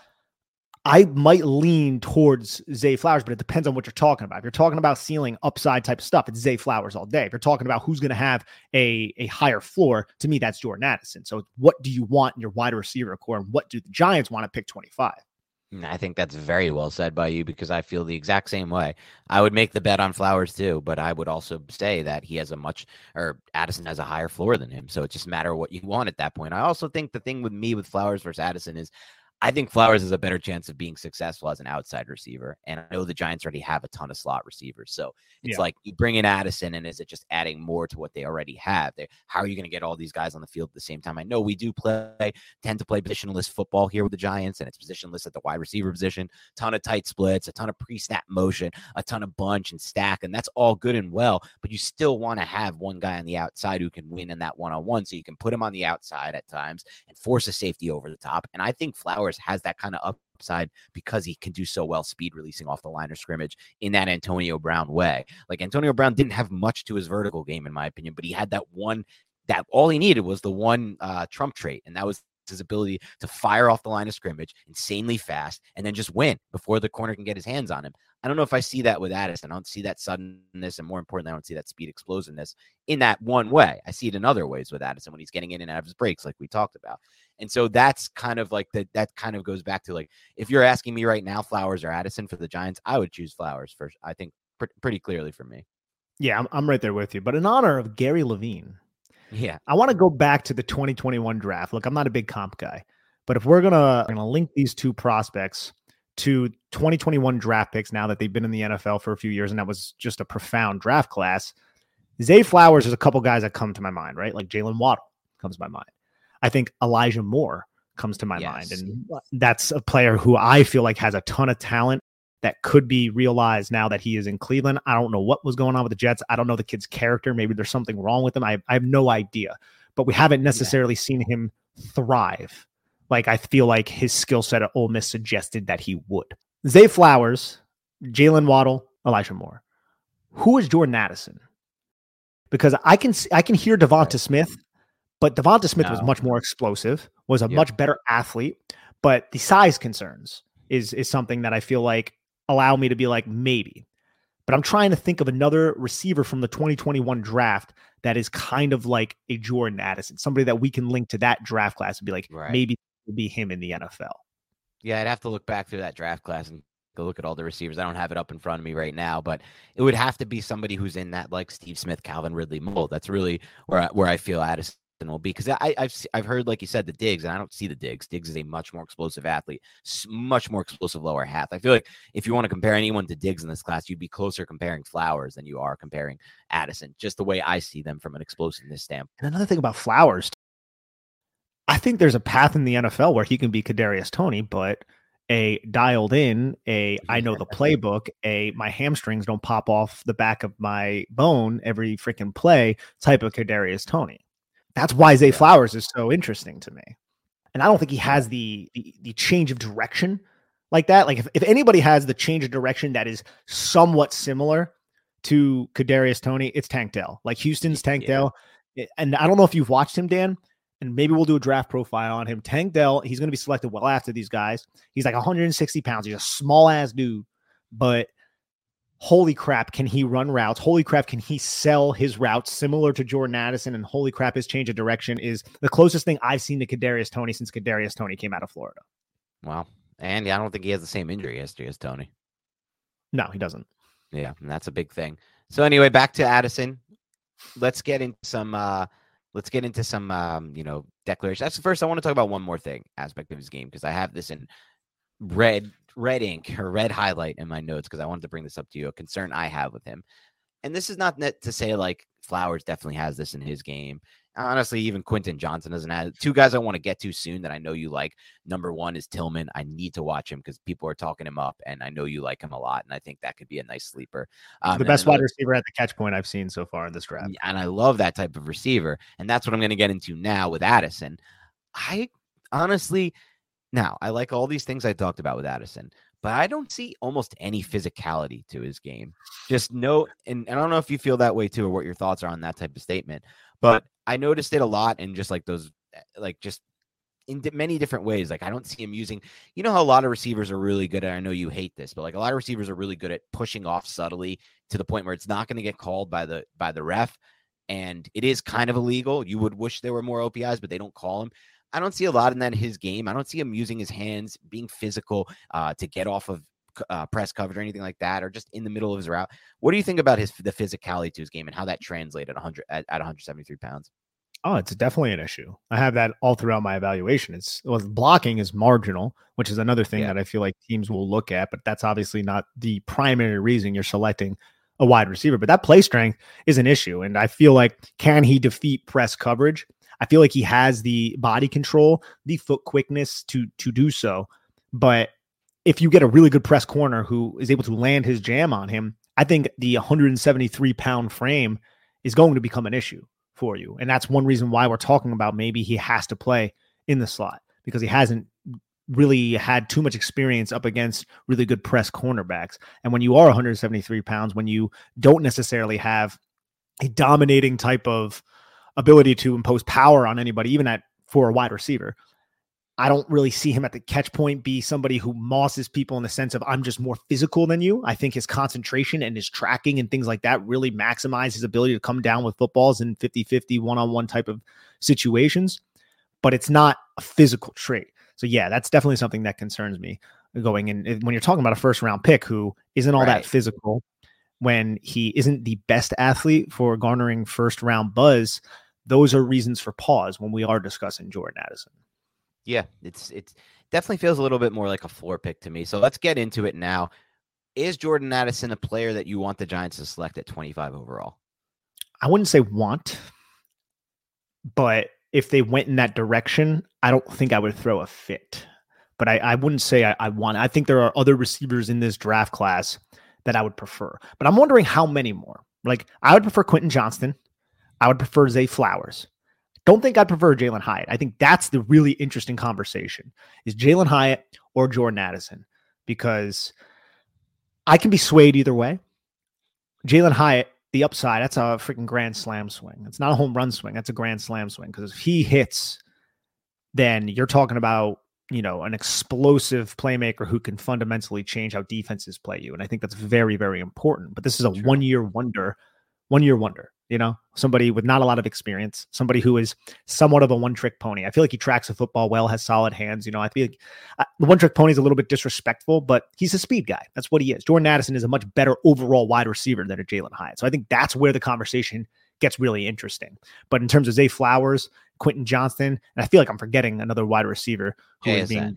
I might lean towards Zay Flowers, but it depends on what you're talking about. If you're talking about ceiling upside type stuff, it's Zay Flowers all day. If you're talking about who's going to have a, a higher floor, to me, that's Jordan Addison. So, what do you want in your wide receiver corps, and what do the Giants want to pick 25? Mm, I think that's very well said by you because I feel the exact same way. I would make the bet on Flowers too, but I would also say that he has a much or Addison has a higher floor than him. So it just a matter of what you want at that point. I also think the thing with me with Flowers versus Addison is I think Flowers has a better chance of being successful as an outside receiver. And I know the Giants already have a ton of slot receivers. So it's yeah. like you bring in Addison, and is it just adding more to what they already have? They, how are you going to get all these guys on the field at the same time? I know we do play, tend to play positionless football here with the Giants, and it's positionless at the wide receiver position, ton of tight splits, a ton of pre snap motion, a ton of bunch and stack. And that's all good and well. But you still want to have one guy on the outside who can win in that one on one. So you can put him on the outside at times and force a safety over the top. And I think Flowers has that kind of upside because he can do so well speed releasing off the line of scrimmage in that Antonio Brown way. Like Antonio Brown didn't have much to his vertical game, in my opinion, but he had that one that all he needed was the one uh, Trump trait, and that was his ability to fire off the line of scrimmage insanely fast and then just win before the corner can get his hands on him. I don't know if I see that with Addison. I don't see that suddenness, and more importantly, I don't see that speed explosiveness in that one way. I see it in other ways with Addison when he's getting in and out of his breaks, like we talked about. And so that's kind of like that. That kind of goes back to like if you're asking me right now, Flowers or Addison for the Giants, I would choose Flowers first. I think pr- pretty clearly for me. Yeah, I'm, I'm right there with you. But in honor of Gary Levine, yeah, I want to go back to the 2021 draft. Look, I'm not a big comp guy, but if we're gonna, we're gonna link these two prospects to 2021 draft picks now that they've been in the NFL for a few years, and that was just a profound draft class. Zay Flowers is a couple guys that come to my mind, right? Like Jaylen Waddle comes to my mind. I think Elijah Moore comes to my yes. mind, and that's a player who I feel like has a ton of talent that could be realized now that he is in Cleveland. I don't know what was going on with the Jets. I don't know the kid's character. Maybe there's something wrong with him. I, I have no idea, but we haven't necessarily yeah. seen him thrive like I feel like his skill set at Ole Miss suggested that he would. Zay Flowers, Jaylen Waddle, Elijah Moore. Who is Jordan Addison? Because I can I can hear DeVonta Smith, but DeVonta Smith no. was much more explosive, was a yep. much better athlete. But the size concerns is is something that I feel like allow me to be like maybe. But I'm trying to think of another receiver from the 2021 draft that is kind of like a Jordan Addison, somebody that we can link to that draft class and be like, right. maybe will be him in the NFL. Yeah, I'd have to look back through that draft class and go look at all the receivers. I don't have it up in front of me right now, but it would have to be somebody who's in that like Steve Smith, Calvin Ridley mold. That's really where I, where I feel Addison will be because I, have I've heard like you said the Diggs and I don't see the digs. Diggs is a much more explosive athlete, much more explosive lower half. I feel like if you want to compare anyone to Diggs in this class, you'd be closer comparing Flowers than you are comparing Addison. Just the way I see them from an explosiveness standpoint. And another thing about Flowers I think there's a path in the NFL where he can be Kadarius Toney, but a dialed in, a <laughs> I know the playbook, a my hamstrings don't pop off the back of my bone every freaking play type of Kadarius Toney. That's why Zay Flowers is so interesting to me. And I don't think he has the the, the change of direction like that. Like if, if anybody has the change of direction that is somewhat similar to Kadarius Toney, it's Tank Dell. Like Houston's Tank yeah. Dell. Eh, and I don't know if you've watched him, Dan, and maybe we'll do a draft profile on him. Tank Dell, he's going to be selected well after these guys. He's like 160 pounds. He's a small ass dude, but holy crap, can he run routes? Holy crap, can he sell his routes similar to Jordan Addison? And holy crap, his change of direction is the closest thing I've seen to Kadarius Toney since Kadarius Toney came out of Florida. Wow, and I don't think he has the same injury history as Toney. No, he doesn't. Yeah, and that's a big thing. So anyway, back to Addison. Let's get into some. uh let's get into some um, you know declarations. That's first. I want to talk about one more thing aspect of his game because I have this in red red ink or red highlight in my notes because I wanted to bring this up to you. A concern I have with him, and this is not to say like Flowers definitely has this in his game. honestly, even Quentin Johnston doesn't have two guys I want to get to soon that I know you like. Number one is Tillman. I need to watch him because people are talking him up, and I know you like him a lot, and I think that could be a nice sleeper. Um, the best wide receiver at the catch point I've seen so far in this draft, and I love that type of receiver, and that's what I'm going to get into now with Addison. I honestly, now I like all these things I talked about with Addison but I don't see almost any physicality to his game. Just no, and, and I don't know if you feel that way too, or what your thoughts are on that type of statement. But I noticed it a lot in just like those, eh, like just in many different ways. Like I don't see him using, you know, how a lot of receivers are really good at. I know you hate this, but like a lot of receivers are really good at pushing off subtly to the point where it's not going to get called by the by the ref, and it is kind of illegal. You would wish there were more OPIs, but they don't call him. I don't see a lot in that in his game. I don't see him using his hands, being physical uh, to get off of uh, press coverage or anything like that, or just in the middle of his route. What do you think about his the physicality to his game and how that translated 100 at, at 173 pounds? Oh, it's definitely an issue. I have that all throughout my evaluation. It's well, blocking is marginal, which is another thing yeah. that I feel like teams will look at, but that's obviously not the primary reason you're selecting a wide receiver. But that play strength is an issue, and I feel like can he defeat press coverage? I feel like he has the body control, the foot quickness to to do so. But if you get a really good press corner who is able to land his jam on him, I think the 173 pound frame is going to become an issue for you. And that's one reason why we're talking about maybe he has to play in the slot because he hasn't really had too much experience up against really good press cornerbacks. And when you are 173 pounds, when you don't necessarily have a dominating type of ability to impose power on anybody, even at for a wide receiver. I don't really see him at the catch point be somebody who mosses people in the sense of I'm just more physical than you. I think his concentration and his tracking and things like that really maximize his ability to come down with footballs in 50 50 one on one type of situations, but it's not a physical trait. So, yeah, that's definitely something that concerns me going in eh, when you're talking about a first round pick who isn't all right. that physical when he isn't the best athlete for garnering first round buzz those are reasons for pause when we are discussing Jordan Addison. Yeah, it's it's definitely feels a little bit more like a floor pick to me. So let's get into it now. Is Jordan Addison a player that you want the Giants to select at 25 overall? I wouldn't say want, but if they went in that direction, I don't think I would throw a fit. But I, I wouldn't say I, I want. I think there are other receivers in this draft class that I would prefer. But I'm wondering how many more. Like I would prefer Quentin Johnston. I would prefer Zay Flowers. Don't think I'd prefer Jalin Hyatt. I think that's the really interesting conversation is Jalin Hyatt or Jordan Addison because I can be swayed either way. Jalin Hyatt, the upside, that's a freaking grand slam swing. It's not a home run swing. That's a grand slam swing because if he hits, then you're talking about you know an explosive playmaker who can fundamentally change how defenses play you and i think that's very very important but this is a one year wonder one year wonder you know, somebody with not a lot of experience, somebody who is somewhat of a one trick pony. I feel like he tracks the football well, has solid hands. You know, I feel like uh, the one trick pony is a little bit disrespectful, but he's a speed guy. That's what he is. Jordan Addison is a much better overall wide receiver than a Jalin Hyatt. So I think that's where the conversation gets really interesting. But in terms of Zay Flowers, Quentin Johnston, and I feel like I'm forgetting another wide receiver who JSN. is being.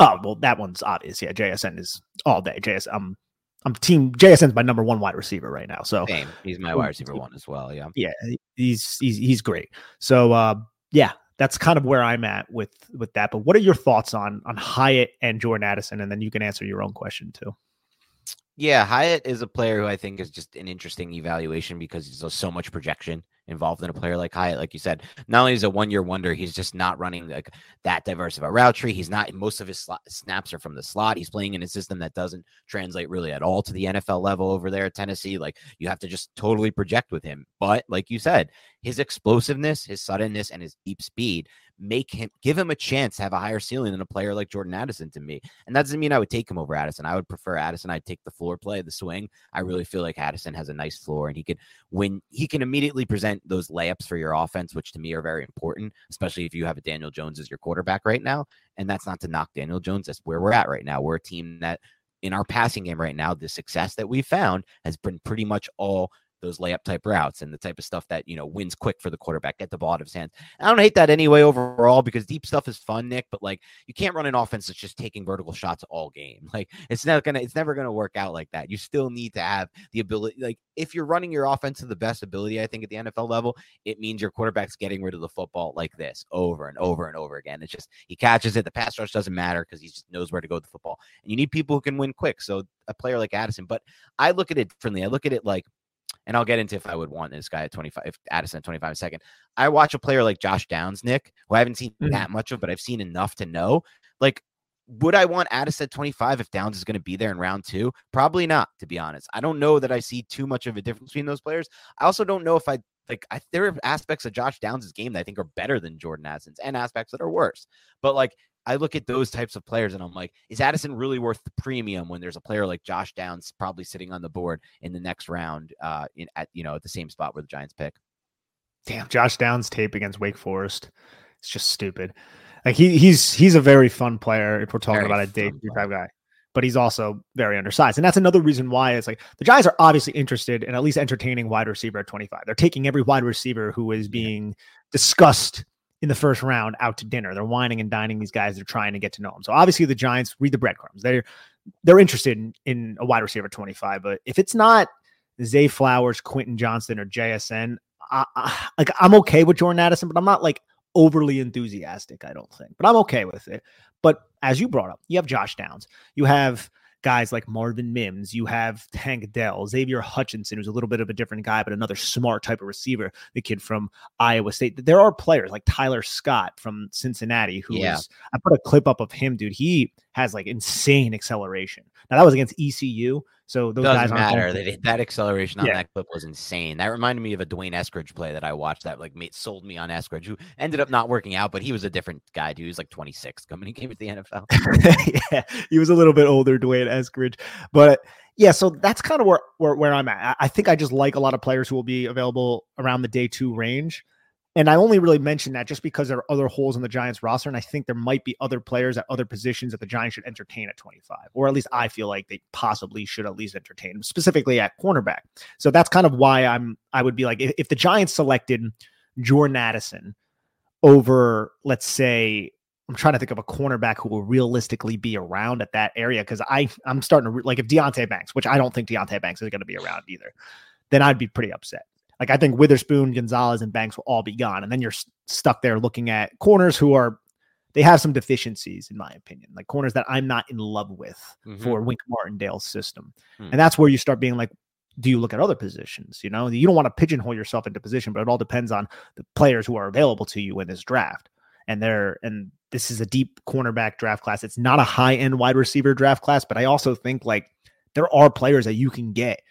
Oh well, that one's obvious. Yeah, JSN is all day. JS, um, I'm team JSN's my number one wide receiver right now. So Same. he's my wide receiver one as well. Yeah. Yeah. He's he's he's great. So uh yeah, that's kind of where I'm at with with that. But what are your thoughts on on Hyatt and Jordan Addison? And then you can answer your own question too. Yeah, Hyatt is a player who I think is just an interesting evaluation because there's so much projection involved in a player like Hyatt. Like you said, not only is a one year wonder, he's just not running like that diverse of a route tree. He's not most of his slot, snaps are from the slot. He's playing in a system that doesn't translate really at all to the NFL level over there at Tennessee. Like you have to just totally project with him. But like you said, his explosiveness, his suddenness, and his deep speed make him give him a chance have a higher ceiling than a player like Jordan Addison to me. And that doesn't mean I would take him over Addison. I would prefer Addison. I'd take the floor play, the swing. I really feel like Addison has a nice floor and he could when he can immediately present those layups for your offense, which to me are very important, especially if you have a Daniel Jones as your quarterback right now. And that's not to knock Daniel Jones. That's where we're at right now. We're a team that in our passing game right now, the success that we found has been pretty much all those layup type routes and the type of stuff that you know wins quick for the quarterback, get the ball out of his hands. I don't hate that anyway overall because deep stuff is fun, Nick. But like you can't run an offense that's just taking vertical shots all game. <laughs> Like it's not gonna it's never gonna work out like that. You still need to have the ability. Like if you're running your offense to the best ability, I think at the NFL level, it means your quarterback's getting rid of the football like this over and over and over again. It's just he catches it. The pass rush doesn't matter because he just knows where to go with the football. And you need people who can win quick. So a player like Addison, but I look at it differently. I look at it like and I'll get into if I would want this guy at 25, if Addison at 25 second. I watch a player like Josh Downs, Nick, who I haven't seen mm-hmm. that much of, but I've seen enough to know. Like, would I want Addison at 25 if Downs is going to be there in round two? Probably not, to be honest. I don't know that I see too much of a difference between those players. I also don't know if I like I, there are aspects of Josh Downs' game that I think are better than Jordan Addison's and aspects that are worse. But like I look at those types of players and I'm like, is Addison really worth the premium when there's a player like Josh Downs probably sitting on the board in the next round, uh, in at you know at the same spot where the Giants pick? Damn, Josh Downs tape against Wake Forest. It's just stupid. Like he he's he's a very fun player if we're talking very about a day five guy, but he's also very undersized, and that's another reason why it's like the Giants are obviously interested in at least entertaining wide receiver at 25. They're taking every wide receiver who is being yeah. discussed in the first round out to dinner. They're wining and dining these guys. They're trying to get to know them. So obviously the Giants read the breadcrumbs. They're they're interested in, in a wide receiver 25. But if it's not Zay Flowers, Quentin Johnston, or JSN, I, I, like I'm okay with Jordan Addison, but I'm not like overly enthusiastic. I don't think, but I'm okay with it. But as you brought up, you have Josh Downs. You have guys like Marvin Mims. You have Tank Dell, Xavier Hutchinson, who's a little bit of a different guy, but another smart type of receiver. The kid from Iowa State. There are players like Tyler Scott from Cincinnati, who yeah. is, I put a clip up of him, dude. He has like insane acceleration. Now that was against ECU, so those Doesn't guys matter. They, that acceleration on yeah. that clip was insane. That reminded me of a D'Wayne Eskridge play that I watched that like made, sold me on Eskridge, who ended up not working out, but he was a different guy. Dude, he was like 26 coming. He came to the NFL. <laughs> yeah, he was a little bit older, D'Wayne Eskridge, but yeah. So that's kind of where, where where I'm at. I think I just like a lot of players who will be available around the day two range. And I only really mention that just because there are other holes in the Giants roster. And I think there might be other players at other positions that the Giants should entertain at 25, or at least I feel like they possibly should at least entertain, specifically at cornerback. So that's kind of why I'm, I would be like, if, if the Giants selected Jordan Addison over, let's say, I'm trying to think of a cornerback who will realistically be around at that area because I I'm starting to like if Deonte Banks, which I don't think Deonte Banks is going to be around either, then I'd be pretty upset. Like I think Witherspoon, Gonzalez, and Banks will all be gone, and then you're stuck there looking at corners who are they have some deficiencies in my opinion, like corners that I'm not in love with mm-hmm. for Wink Martindale's system, mm-hmm. and that's where you start being like, do you look at other positions? You know, you don't want to pigeonhole yourself into position, but it all depends on the players who are available to you in this draft. And they're and this is a deep cornerback draft class. It's not a high end wide receiver draft class, but I also think like there are players that you can get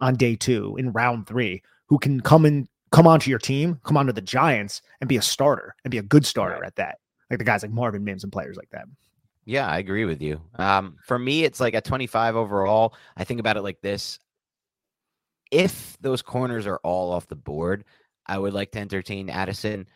on day two in round three who can come and come onto your team, come onto the Giants and be a starter and be a good starter right. at that. Like the guys like Marvin Mims and players like that. Yeah, I agree with you. Um, for me, it's like at 25 overall. I think about it like this. If those corners are all off the board, I would like to entertain Addison.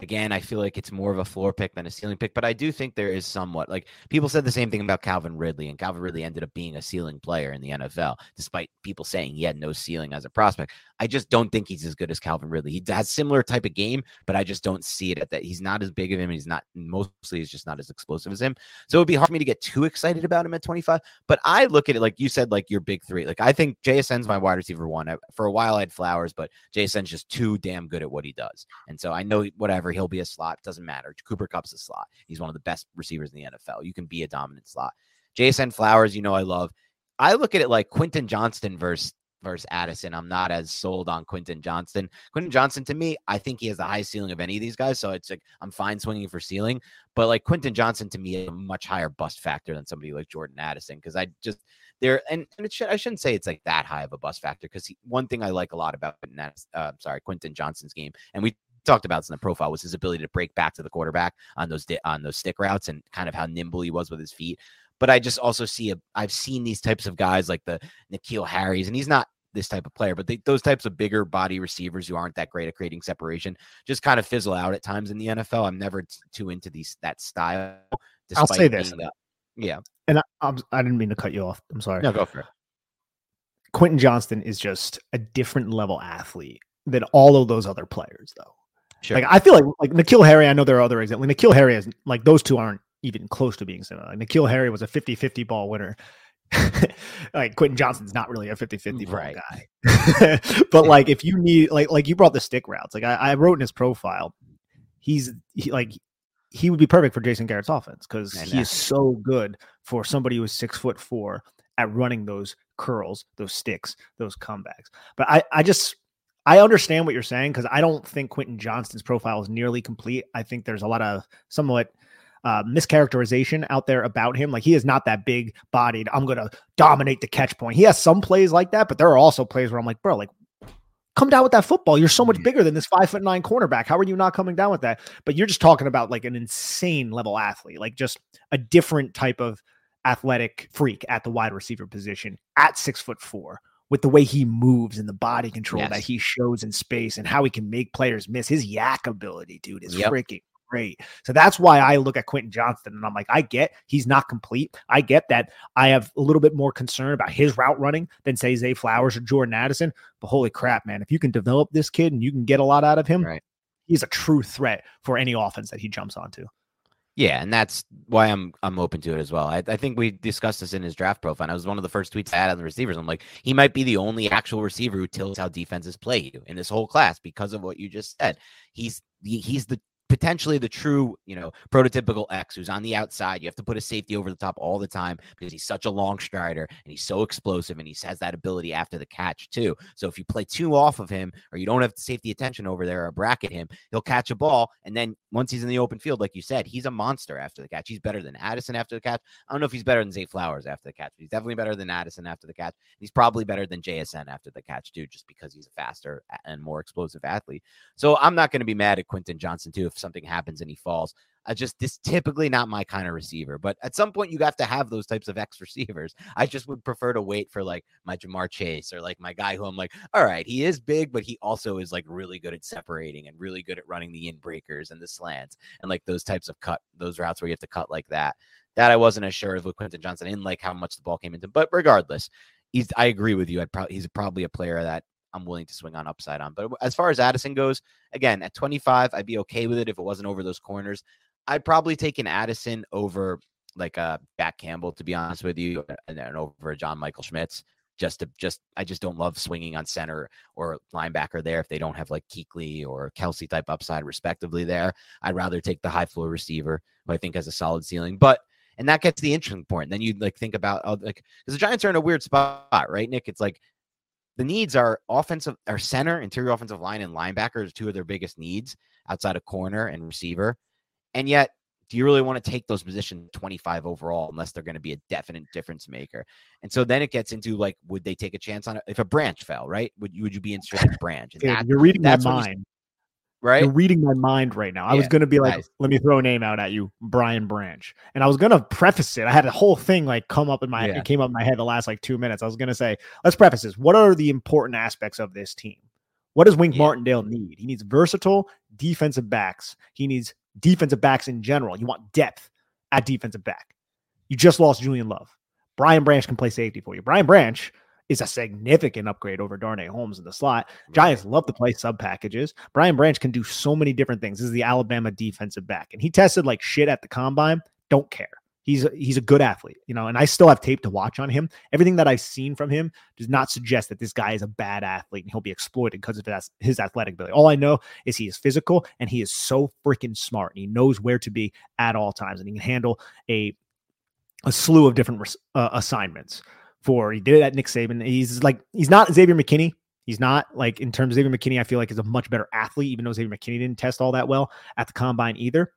Again, I feel like it's more of a floor pick than a ceiling pick, but I do think there is somewhat like people said the same thing about Calvin Ridley, and Calvin Ridley ended up being a ceiling player in the NFL, despite people saying he had no ceiling as a prospect. I just don't think he's as good as Calvin Ridley. He has similar type of game, but I just don't see it at that. He's not as big of him. He's not mostly he's just not as explosive as him. So it'd be hard for me to get too excited about him at 25. But I look at it like you said, like your big three. Like I think JSN's my wide receiver one. I, for a while I had Flowers, but JSN's just too damn good at what he does. And so I know whatever he'll be a slot. Doesn't matter. Cooper Kupp's a slot. He's one of the best receivers in the NFL. You can be a dominant slot. JSN Flowers, you know I love. I look at it like Quentin Johnston versus versus Addison. I'm not as sold on Quentin Johnston. Quentin Johnston, to me, I think he has the highest ceiling of any of these guys. So it's like I'm fine swinging for ceiling, but like Quentin Johnston to me is a much higher bust factor than somebody like Jordan Addison because I just there and, and it should I shouldn't say it's like that high of a bust factor because one thing I like a lot about uh, sorry Quentin Johnston's game and we talked about this in the profile was his ability to break back to the quarterback on those di- on those stick routes and kind of how nimble he was with his feet. But I just also see a I've seen these types of guys like the N'Keal Harry's, and he's not this type of player, but they, those types of bigger body receivers who aren't that great at creating separation just kind of fizzle out at times in the NFL. I'm never t- too into these that style. I'll say this. yeah. And I, I'm, I did not mean to cut you off. I'm sorry. No, go for it. Quentin Johnston is just a different level athlete than all of those other players, though. Sure. Like I feel like like N'Keal Harry, I know there are other examples. Like N'Keal Harry is like those two aren't even close to being similar. Like N'Keal Harry was a 50-50 ball winner. <laughs> like Quentin Johnston's not really a 50-50 ball right. guy. <laughs> but like if you need like like you brought the stick routes. Like I, I wrote in his profile, he's he, like he would be perfect for Jason Garrett's offense because he is so good for somebody who is six foot four at running those curls, those sticks, those comebacks. But I, I just I understand what you're saying because I don't think Quentin Johnston's profile is nearly complete. I think there's a lot of somewhat uh, mischaracterization out there about him. Like he is not that big bodied. I'm gonna dominate the catch point. He has some plays like that, but there are also plays where I'm like, bro, like come down with that football. You're so much bigger than this five foot nine cornerback. How are you not coming down with that? But you're just talking about like an insane level athlete, like just a different type of athletic freak at the wide receiver position at six foot four with the way he moves and the body control yes. that he shows in space and how he can make players miss. His YAC ability, dude, is yep. freaking great. So that's why I look at Quentin Johnston and I'm like, I get he's not complete. I get that I have a little bit more concern about his route running than say Zay Flowers or Jordan Addison. But holy crap, man, if you can develop this kid and you can get a lot out of him, right. he's a true threat for any offense that he jumps onto. Yeah, and that's why I'm I'm open to it as well. I, I think we discussed this in his draft profile. I was one of the first tweets I had on the receivers. I'm like, he might be the only actual receiver who tilts how defenses play you in this whole class because of what you just said. He's he's the potentially the true, you know, prototypical X who's on the outside. You have to put a safety over the top all the time because he's such a long strider and he's so explosive and he has that ability after the catch too. So if you play two off of him or you don't have safety attention over there or bracket him, he'll catch a ball and then once he's in the open field, like you said, he's a monster after the catch. He's better than Addison after the catch. I don't know if he's better than Zay Flowers after the catch, but he's definitely better than Addison after the catch. He's probably better than JSN after the catch too, just because he's a faster and more explosive athlete. So I'm not going to be mad at Quentin Johnston too if something happens and he falls. I just this typically not my kind of receiver, but at some point you have to have those types of X receivers. I just would prefer to wait for like my Ja'Marr Chase or like my guy who I'm like, all right, he is big, but he also is like really good at separating and really good at running the in breakers and the slants and like those types of cut, those routes where you have to cut like that. That I wasn't as sure of with Quentin Johnston in like how much the ball came into, but regardless, he's I agree with you. I'd probably he's probably a player that I'm willing to swing on upside on. But as far as Addison goes, again, at 25, I'd be okay with it if it wasn't over those corners. I'd probably take an Addison over like a uh, Jack Campbell, to be honest with you, and then over John Michael Schmitz. Just to just, I just don't love swinging on center or linebacker there if they don't have like Kuechly or Kelce type upside, respectively. There, I'd rather take the high floor receiver who I think has a solid ceiling. But and that gets the interesting point. Then you like think about oh, like because the Giants are in a weird spot, right, Nick? It's like the needs are offensive or center, interior offensive line, and linebacker two of their biggest needs outside of corner and receiver. And yet, do you really want to take those positions 25 overall unless they're going to be a definite difference maker? And so then it gets into like, would they take a chance on it if a branch fell, right? Would you would you be interested in <laughs> branch? Dude, that, you're reading my mind. Right? You're reading my mind right now. I was going to be like, nice. let me throw a name out at you, Brian Branch. And I was going to preface it. I had a whole thing like come up in my, yeah. it came up in my head the last like two minutes. I was going to say, let's preface this. What are the important aspects of this team? What does Wink yeah. Martindale need? He needs versatile defensive backs. He needs defensive backs in general. You want depth at defensive back. You just lost Julian Love. Brian Branch can play safety for you. Brian Branch is a significant upgrade over Darnay Holmes in the slot. Giants love to play sub packages. Brian Branch can do so many different things. This is the Alabama defensive back, and he tested like shit at the combine. Don't care. He's a, he's a good athlete, you know, and I still have tape to watch on him. Everything that I've seen from him does not suggest that this guy is a bad athlete and he'll be exploited because of his, his athletic ability. All I know is he is physical and he is so freaking smart and he knows where to be at all times and he can handle a a slew of different uh, assignments. For he did it at Nick Saban. He's like he's not Xavier McKinney. He's not like in terms of Xavier McKinney. I feel like is a much better athlete, even though Xavier McKinney didn't test all that well at the combine either.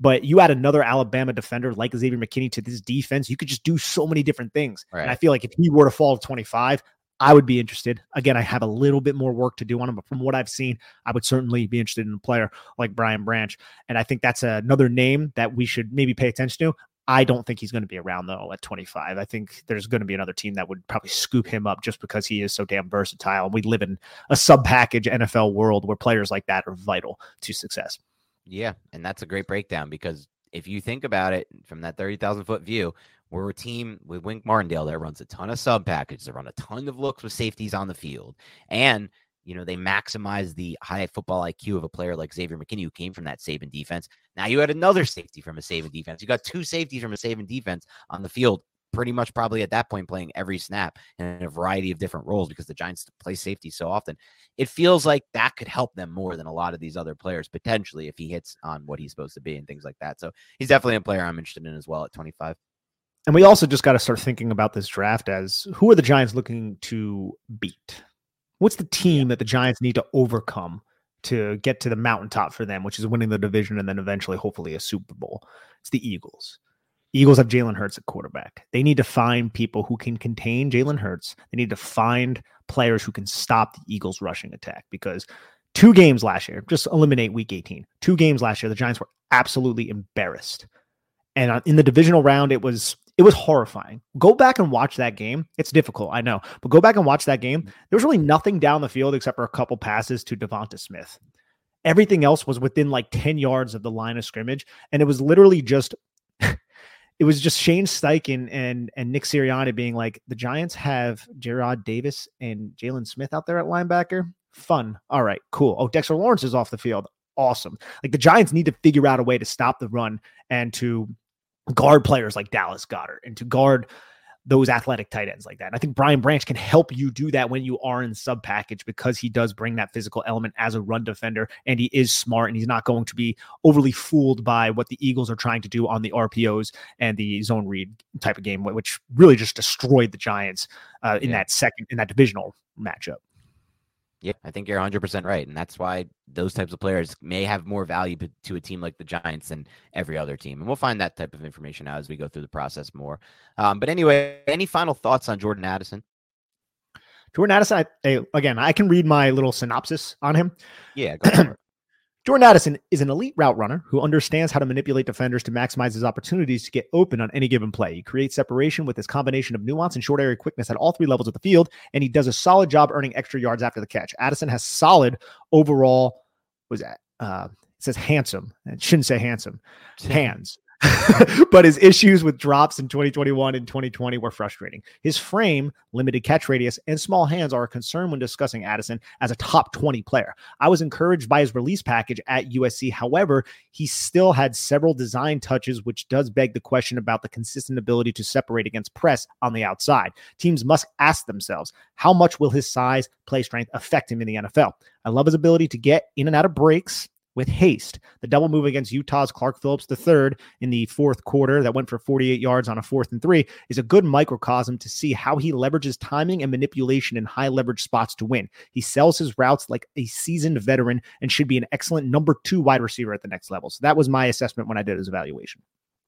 But you add another Alabama defender like Xavier McKinney to this defense, you could just do so many different things. Right. And I feel like if he were to fall to 25, I would be interested. Again, I have a little bit more work to do on him, but from what I've seen, I would certainly be interested in a player like Brian Branch. And I think that's another name that we should maybe pay attention to. I don't think he's going to be around though at 25. I think there's going to be another team that would probably scoop him up just because he is so damn versatile. And we live in a sub package NFL world where players like that are vital to success. Yeah, and that's a great breakdown because if you think about it from that 30,000 foot view, We're a team with Wink Martindale that runs a ton of sub packages, they run a ton of looks with safeties on the field. And you know, they maximize the high football IQ of a player like Xavier McKinney, who came from that Saban defense. Now you had another safety from a Saban defense. You got two safeties from a Saban defense on the field, pretty much probably at that point playing every snap in a variety of different roles because the Giants play safety so often. It feels like that could help them more than a lot of these other players potentially if he hits on what he's supposed to be and things like that. So he's definitely a player I'm interested in as well at 25. And we also just got to start thinking about this draft as who are the Giants looking to beat? What's the team that the Giants need to overcome to get to the mountaintop for them, which is winning the division and then eventually, hopefully, a Super Bowl? It's the Eagles. Eagles have Jalen Hurts at quarterback. They need to find people who can contain Jalen Hurts. They need to find players who can stop the Eagles' rushing attack because two games last year, just eliminate week 18. Two games last year, the Giants were absolutely embarrassed. And uh, in the divisional round, it was it was horrifying. Go back and watch that game. It's difficult, I know, but go back and watch that game. Mm-hmm. There was really nothing down the field except for a couple passes to DeVonta Smith. Everything else was within like 10 yards of the line of scrimmage. And it was literally just <laughs> it was just Shane Steichen and and Nick Sirianni being like, the Giants have Jarrad Davis and Jaylon Smith out there at linebacker. Fun. All right, cool. Oh, Dexter Lawrence is off the field. Awesome. Like the Giants need to figure out a way to stop the run and to guard players like Dallas Goedert and to guard those athletic tight ends like that. And I think Brian Branch can help you do that when you are in sub package because he does bring that physical element as a run defender and he is smart and he's not going to be overly fooled by what the Eagles are trying to do on the RPOs and the zone read type of game, which really just destroyed the Giants uh, in yeah. that second in that divisional matchup. Yeah, I think you're 100% right. And that's why those types of players may have more value to a team like the Giants than every other team. And we'll find that type of information out as we go through the process more. Um, but anyway, any final thoughts on Jordan Addison? Jordan Addison, I, again, I can read my little synopsis on him. Yeah, Jordan Addison is an elite route runner who understands how to manipulate defenders to maximize his opportunities to get open on any given play. He creates separation with his combination of nuance and short area quickness at all three levels of the field, and he does a solid job earning extra yards after the catch. Addison has solid overall, was that? Uh, it says handsome. It shouldn't say handsome. Hands. <laughs> but his issues with drops in 2021 and 2020 were frustrating. His frame, limited catch radius, and small hands are a concern when discussing Addison as a top 20 player. I was encouraged by his release package at USC. However, he still had several design touches, which does beg the question about the consistent ability to separate against press on the outside. Teams must ask themselves how much will his size, play strength affect him in the NFL? I love his ability to get in and out of breaks with haste. The double move against Utah's Clark Phillips III in the fourth quarter that went for 48 yards on a fourth and three is a good microcosm to see how he leverages timing and manipulation in high leverage spots to win. He sells his routes like a seasoned veteran and should be an excellent number two wide receiver at the next level. So that was my assessment when I did his evaluation.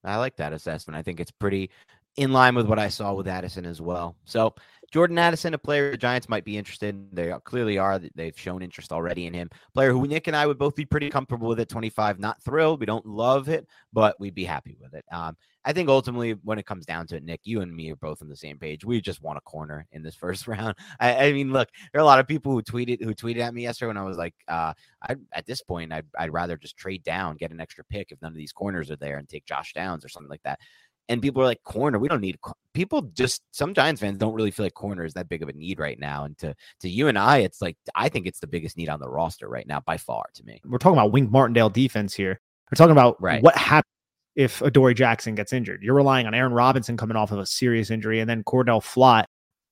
I like that assessment. I think it's pretty in line with what I saw with Addison as well. So Jordan Addison, a player the Giants might be interested in. They clearly are. They've shown interest already in him. Player who Nick and I would both be pretty comfortable with at 25. Not thrilled. We don't love it, but we'd be happy with it. Um, I think ultimately, when it comes down to it, Nick, you and me are both on the same page. We just want a corner in this <laughs> first round. I, I mean, look, there are a lot of people who tweeted who tweeted at me yesterday when I was like, uh, I, at this point, I'd, I'd rather just trade down, get an extra pick if none of these corners are there, and take Josh Downs or something like that and people are like corner we don't need people just some giants fans don't really feel like corner is that big of a need right now and to to you and i it's like i think it's the biggest need on the roster right now by far to me we're talking about wink martindale defense here we're talking about right. what happens if Adoree Jackson gets injured. You're relying on Aaron Robinson coming off of a serious injury and then Cordale Flott.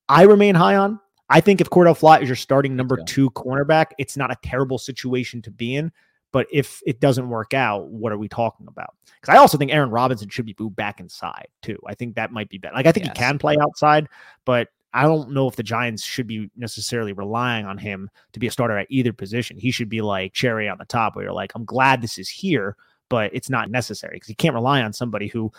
I remain high on. I think if Cordale Flott is your starting number two cornerback, it's not a terrible situation to be in. But if it doesn't work out, what are we talking about? Because I also think Aaron Robinson should be moved back inside too. I think that might be better. Like I think yes. he can play outside, but I don't know if the Giants should be necessarily relying on him to be a starter at either position. He should be like cherry on the top, where you're like, I'm glad this is here, but it's not necessary because you can't rely on somebody who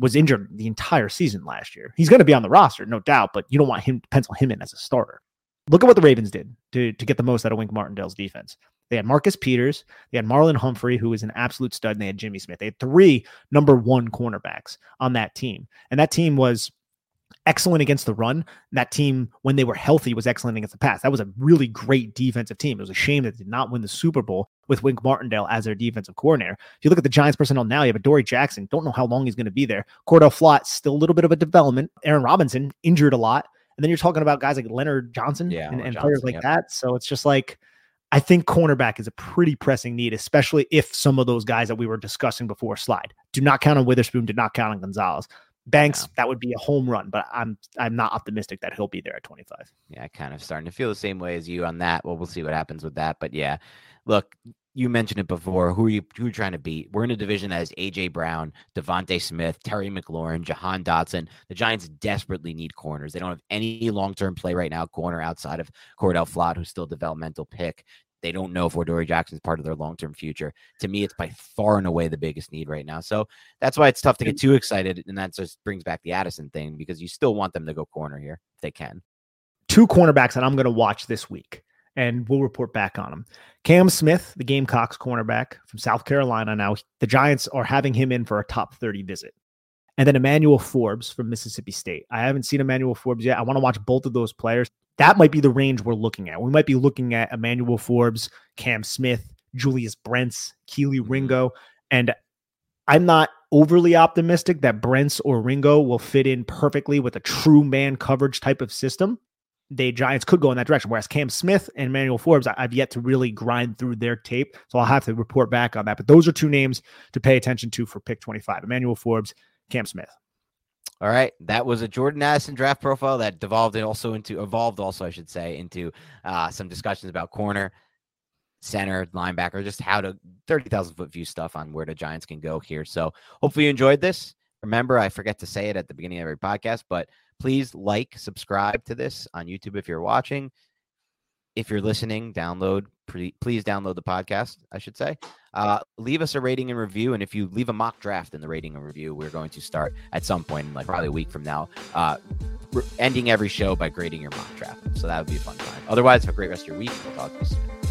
was injured the entire season last year. He's going to be on the roster, no doubt, but you don't want him to pencil him in as a starter. Look at what the Ravens did to, to get the most out of Wink Martindale's defense. They had Marcus Peters, they had Marlon Humphrey, who was an absolute stud, and they had Jimmy Smith. They had three number one cornerbacks on that team. And that team was excellent against the run. That team, when they were healthy, was excellent against the pass. That was a really great defensive team. It was a shame that they did not win the Super Bowl with Wink Martindale as their defensive coordinator. If you look at the Giants personnel now, you have Adoree Jackson. Don't know how long he's going to be there. Cordale Flott, still a little bit of a development. Aaron Robinson, injured a lot. And then you're talking about guys like Leonard Johnson Yeah, and, and Johnson, players like yep. that. So it's just like, I think cornerback is a pretty pressing need, especially if some of those guys that we were discussing before slide. Do not count on Witherspoon. Do not count on Gonzalez. Banks, Yeah. that would be a home run, but I'm I'm not optimistic that he'll be there at 25. Yeah, kind of starting to feel the same way as you on that. Well, we'll see what happens with that. But yeah, look, you mentioned it before. Who are you who are you trying to beat? We're in a division that has AJ Brown, DeVonta Smith, Terry McLaurin, Jahan Dotson. The Giants desperately need corners. They don't have any long-term play right now, corner outside of Cordale Flott, who's still a developmental pick. They don't know if Adoree Jackson is part of their long-term future. To me, it's by far and away the biggest need right now. So that's why it's tough to get too excited. And that just brings back the Addison thing because you still want them to go corner here if they can. Two cornerbacks that I'm going to watch this week, and we'll report back on them. Cam Smith, the Gamecocks cornerback from South Carolina. Now the Giants are having him in for a top 30 visit. And then Emmanuel Forbes from Mississippi State. I haven't seen Emmanuel Forbes yet. I want to watch both of those players. That might be the range we're looking at. We might be looking at Emmanuel Forbes, Cam Smith, Julius Brents, Kelee Mhm. Ringo. And I'm not overly optimistic that Brents or Ringo will fit in perfectly with a true man coverage type of system. The Giants could go in that direction. Whereas Cam Smith and Emmanuel Forbes, I- I've yet to really grind through their tape. So I'll have to report back on that. But those are two names to pay attention to for pick 25 Emmanuel Forbes, Cam Smith. All right, that was a Jordan Addison draft profile that devolved it also into evolved also I should say into uh, some discussions about corner, center, linebacker, just how to thirty thousand foot view stuff on where the Giants can go here. So hopefully you enjoyed this. Remember, I forget to say it at the beginning of every podcast, but please like, subscribe to this on YouTube if you're watching. If you're listening, download. Pre- please download the podcast. I should say. Uh, leave us a rating and review, and if you leave a mock draft in the rating and review, we're going to start at some point, in like probably a week from now, uh, ending every show by grading your mock draft. So that would be a fun time. Otherwise, have a great rest of your week. We'll talk to you soon.